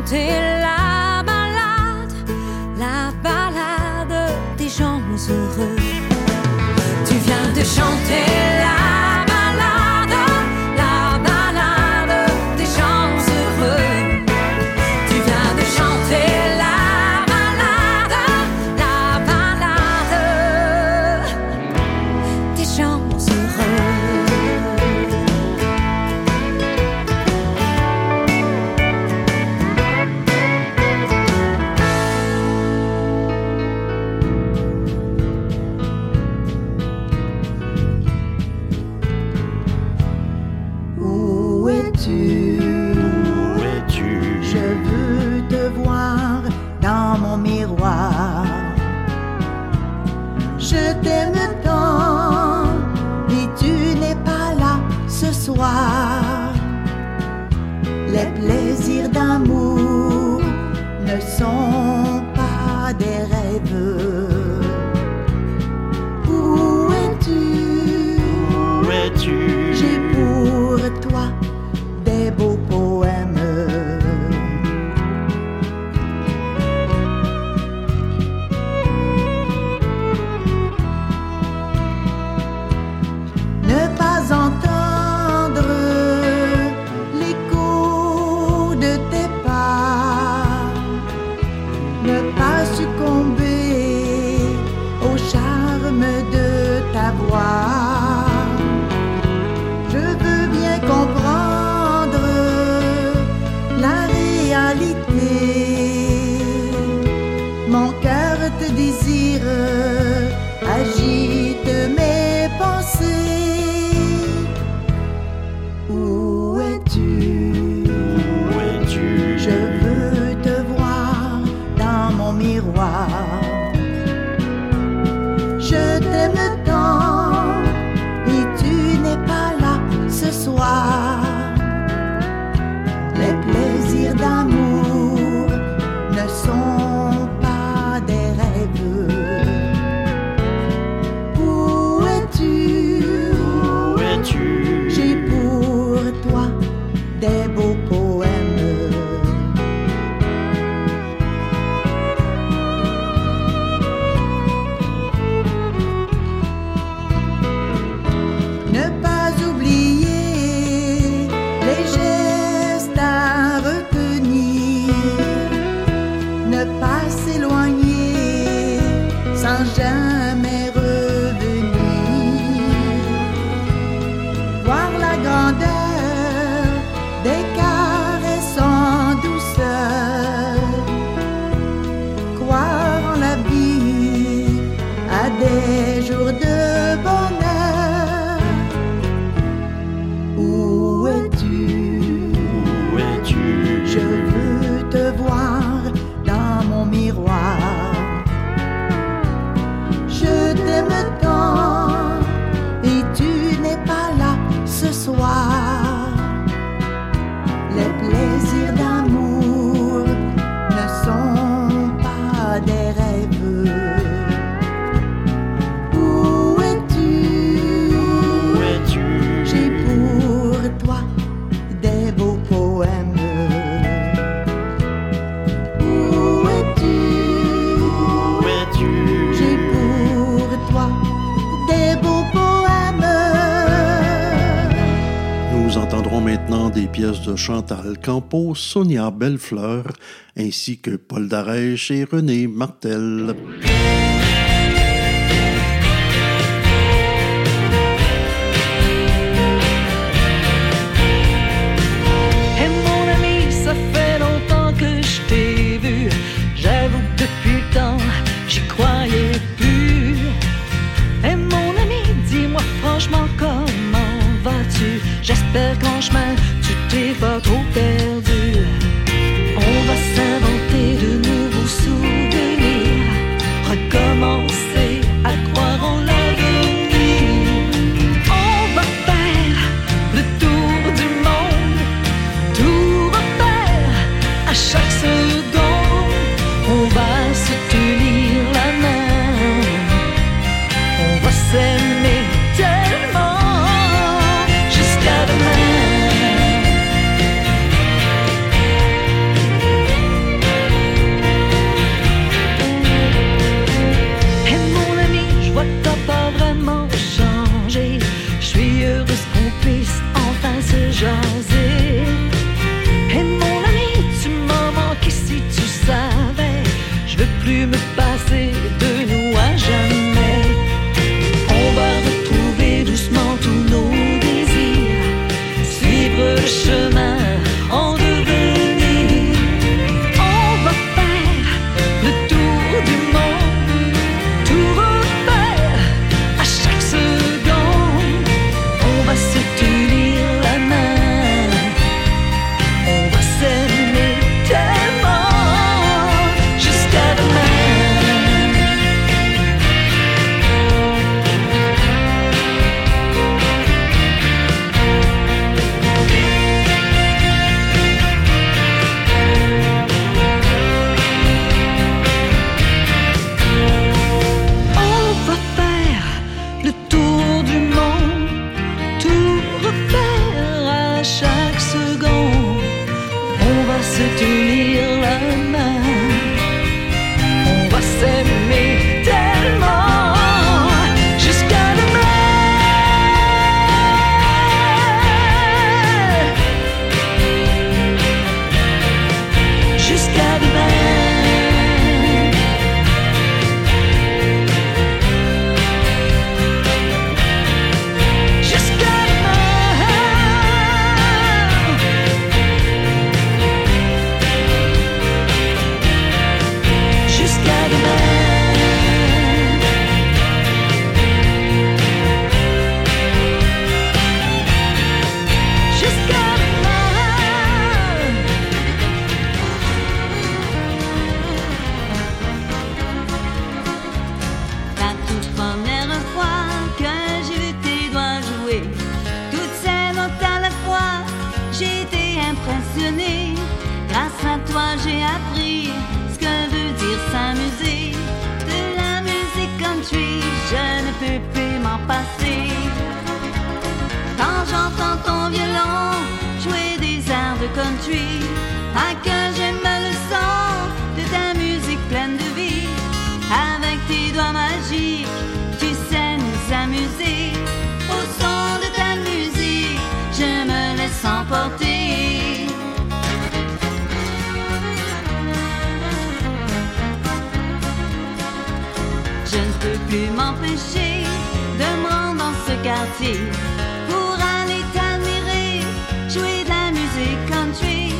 till Chantal Campo, Sonia Bellefleur, ainsi que Paul Darèche et René Martel. Je ne peux plus m'empêcher de me rendre dans ce quartier pour aller t'admirer, jouer de la musique country.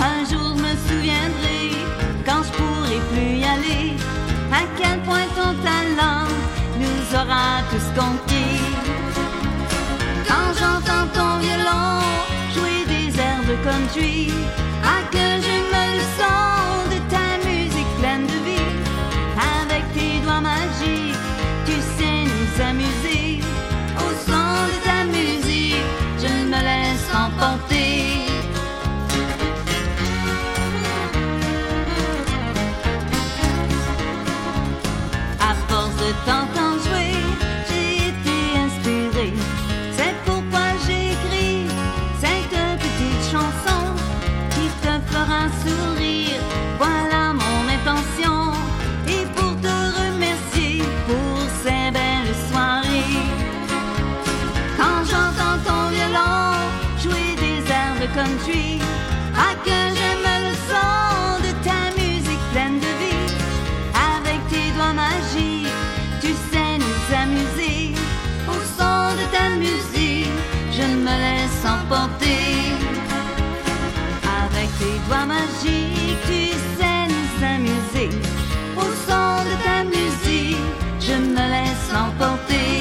Un jour je me souviendrai quand je pourrai plus y aller. À quel point ton talent nous aura tous conquis. Quand j'entends ton violon jouer des airs de country, à Avec tes doigts magiques, tu sais nous s'amuser. Au son de ta musique, je me laisse emporter.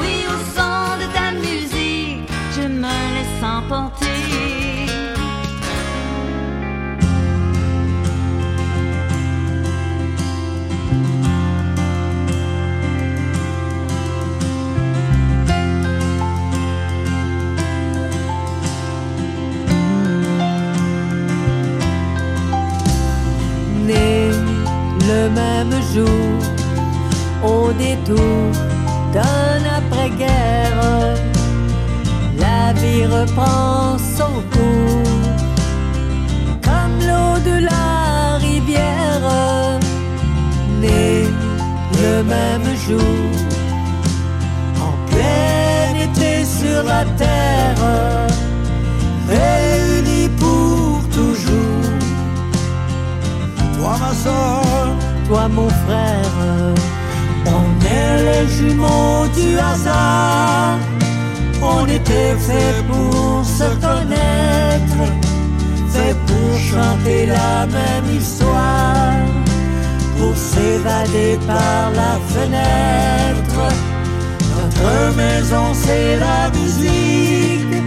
Oui, au son de ta musique, je me laisse emporter. Le même jour au détour d'un après-guerre, la vie reprend son cours comme l'eau de la rivière. Né le même jour en plein été sur la terre, réunis pour toujours. Toi ma soeur, toi mon frère, on est les jumeaux du hasard. On était fait pour se connaître, fait pour chanter la même histoire, pour s'évader par la fenêtre. Notre maison c'est la musique,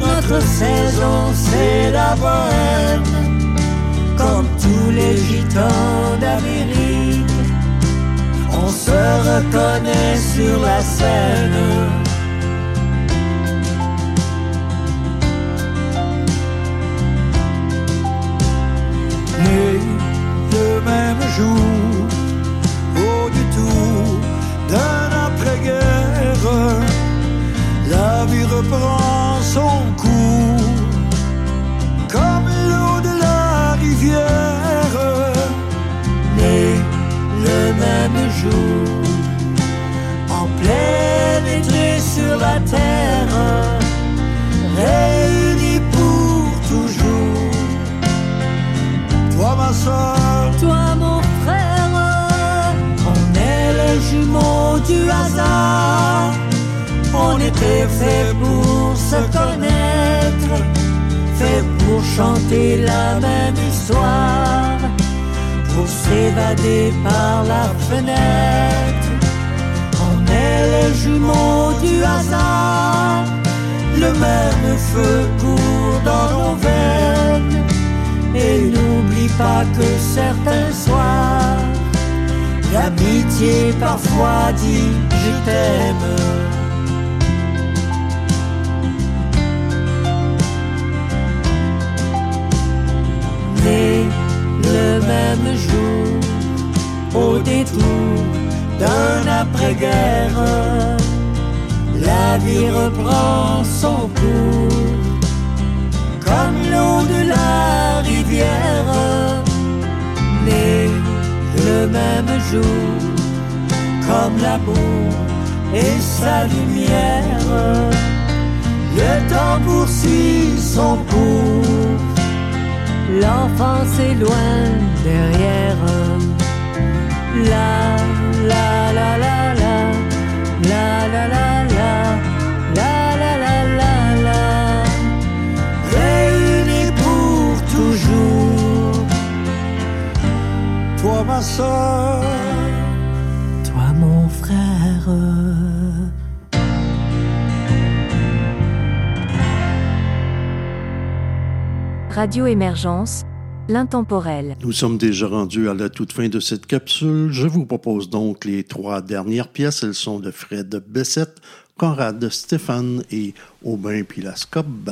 notre saison c'est la bohème tous les gitans d'Amérique. On se reconnaît sur la scène. Né le même jour, au détour d'un après-guerre, la vie reprend son cours même jour, en plein été sur la terre, réunis pour toujours. Toi ma soeur, toi mon frère, on est les jumeaux du hasard, on était fait pour se connaître fait pour chanter la même histoire, pour s'évader par la fenêtre. On est les jumeaux du hasard, le même feu court dans nos veines. Et n'oublie pas que certains soirs, l'amitié parfois dit je t'aime. Le même jour au détour d'un après-guerre. La vie reprend son cours comme l'eau de la rivière. Né le même jour comme l'amour et sa lumière. Le temps poursuit son cours l'enfance est loin derrière. La la la la la la la la la la la la la la réunis pour toujours. Toi ma soeur, Radio Émergence, l'intemporel. Nous sommes déjà rendus à la toute fin de cette capsule. Je vous propose donc les trois dernières pièces. Elles sont de Fred Bessette, Conrad Stéphane et Aubin Pilascope.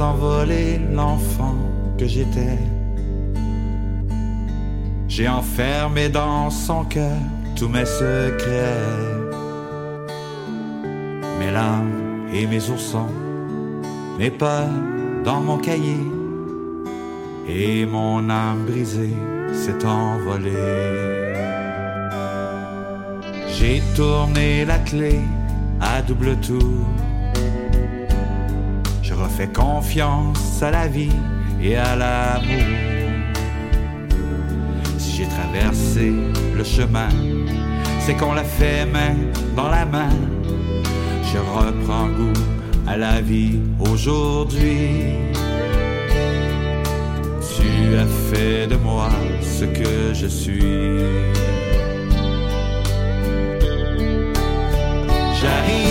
S'envoler l'enfant que j'étais. J'ai enfermé dans son cœur tous mes secrets. Mes larmes et mes oursons, mes peurs dans mon cahier. Et mon âme brisée s'est envolée. J'ai tourné la clé à double tour. Je refais confiance à la vie et à l'amour. Si j'ai traversé le chemin, c'est qu'on l'a fait main dans la main. Je reprends goût à la vie aujourd'hui. Tu as fait de moi ce que je suis. J'arrive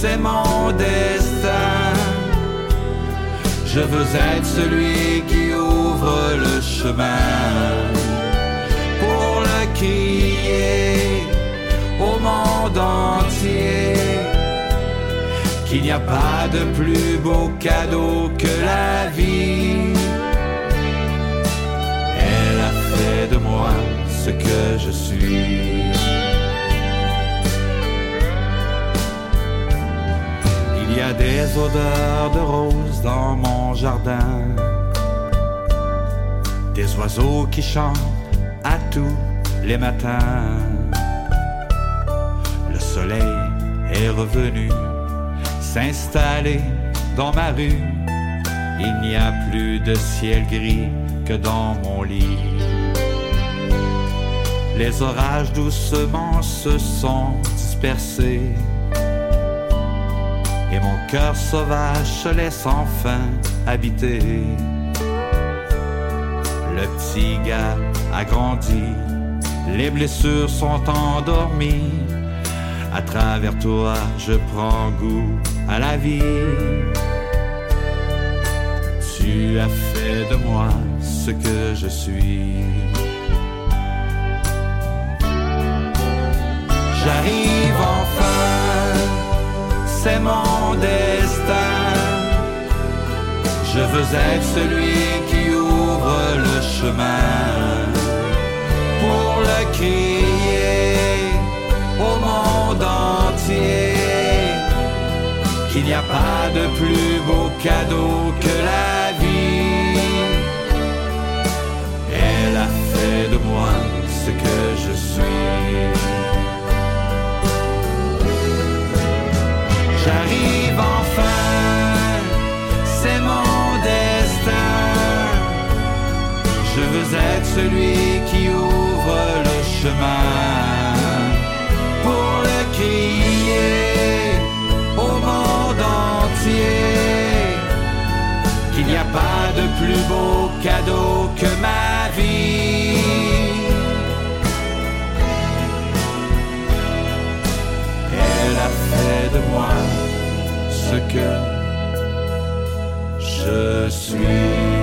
c'est mon destin. Je veux être celui qui ouvre le chemin pour le crier au monde entier qu'il n'y a pas de plus beau cadeau que la vie. Elle a fait de moi ce que je suis. Y a des odeurs de roses dans mon jardin. Des oiseaux qui chantent à tous les matins. Le soleil est revenu s'installer dans ma rue. Il n'y a plus de ciel gris que dans mon lit. Les orages doucement se sont dispersés. Cœur sauvage se laisse enfin habiter. Le petit gars a grandi, les blessures sont endormies. À travers toi, je prends goût à la vie. Tu as fait de moi ce que je suis. J'arrive c'est mon destin. Je veux être celui qui ouvre le chemin pour le crier au monde entier qu'il n'y a pas de plus beau cadeau que la vie. Elle a fait de moi ce que je suis. être celui qui ouvre le chemin pour le crier au monde entier qu'il n'y a pas de plus beau cadeau que ma vie. Elle a fait de moi ce que je suis.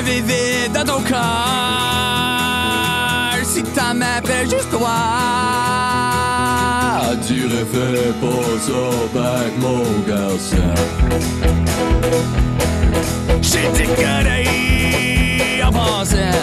un vide dans ton corps. Si ta main près juste toi. Ah, tu refais pas ça, back mon garçon. J'ai déconné en pensant.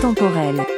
temporelle.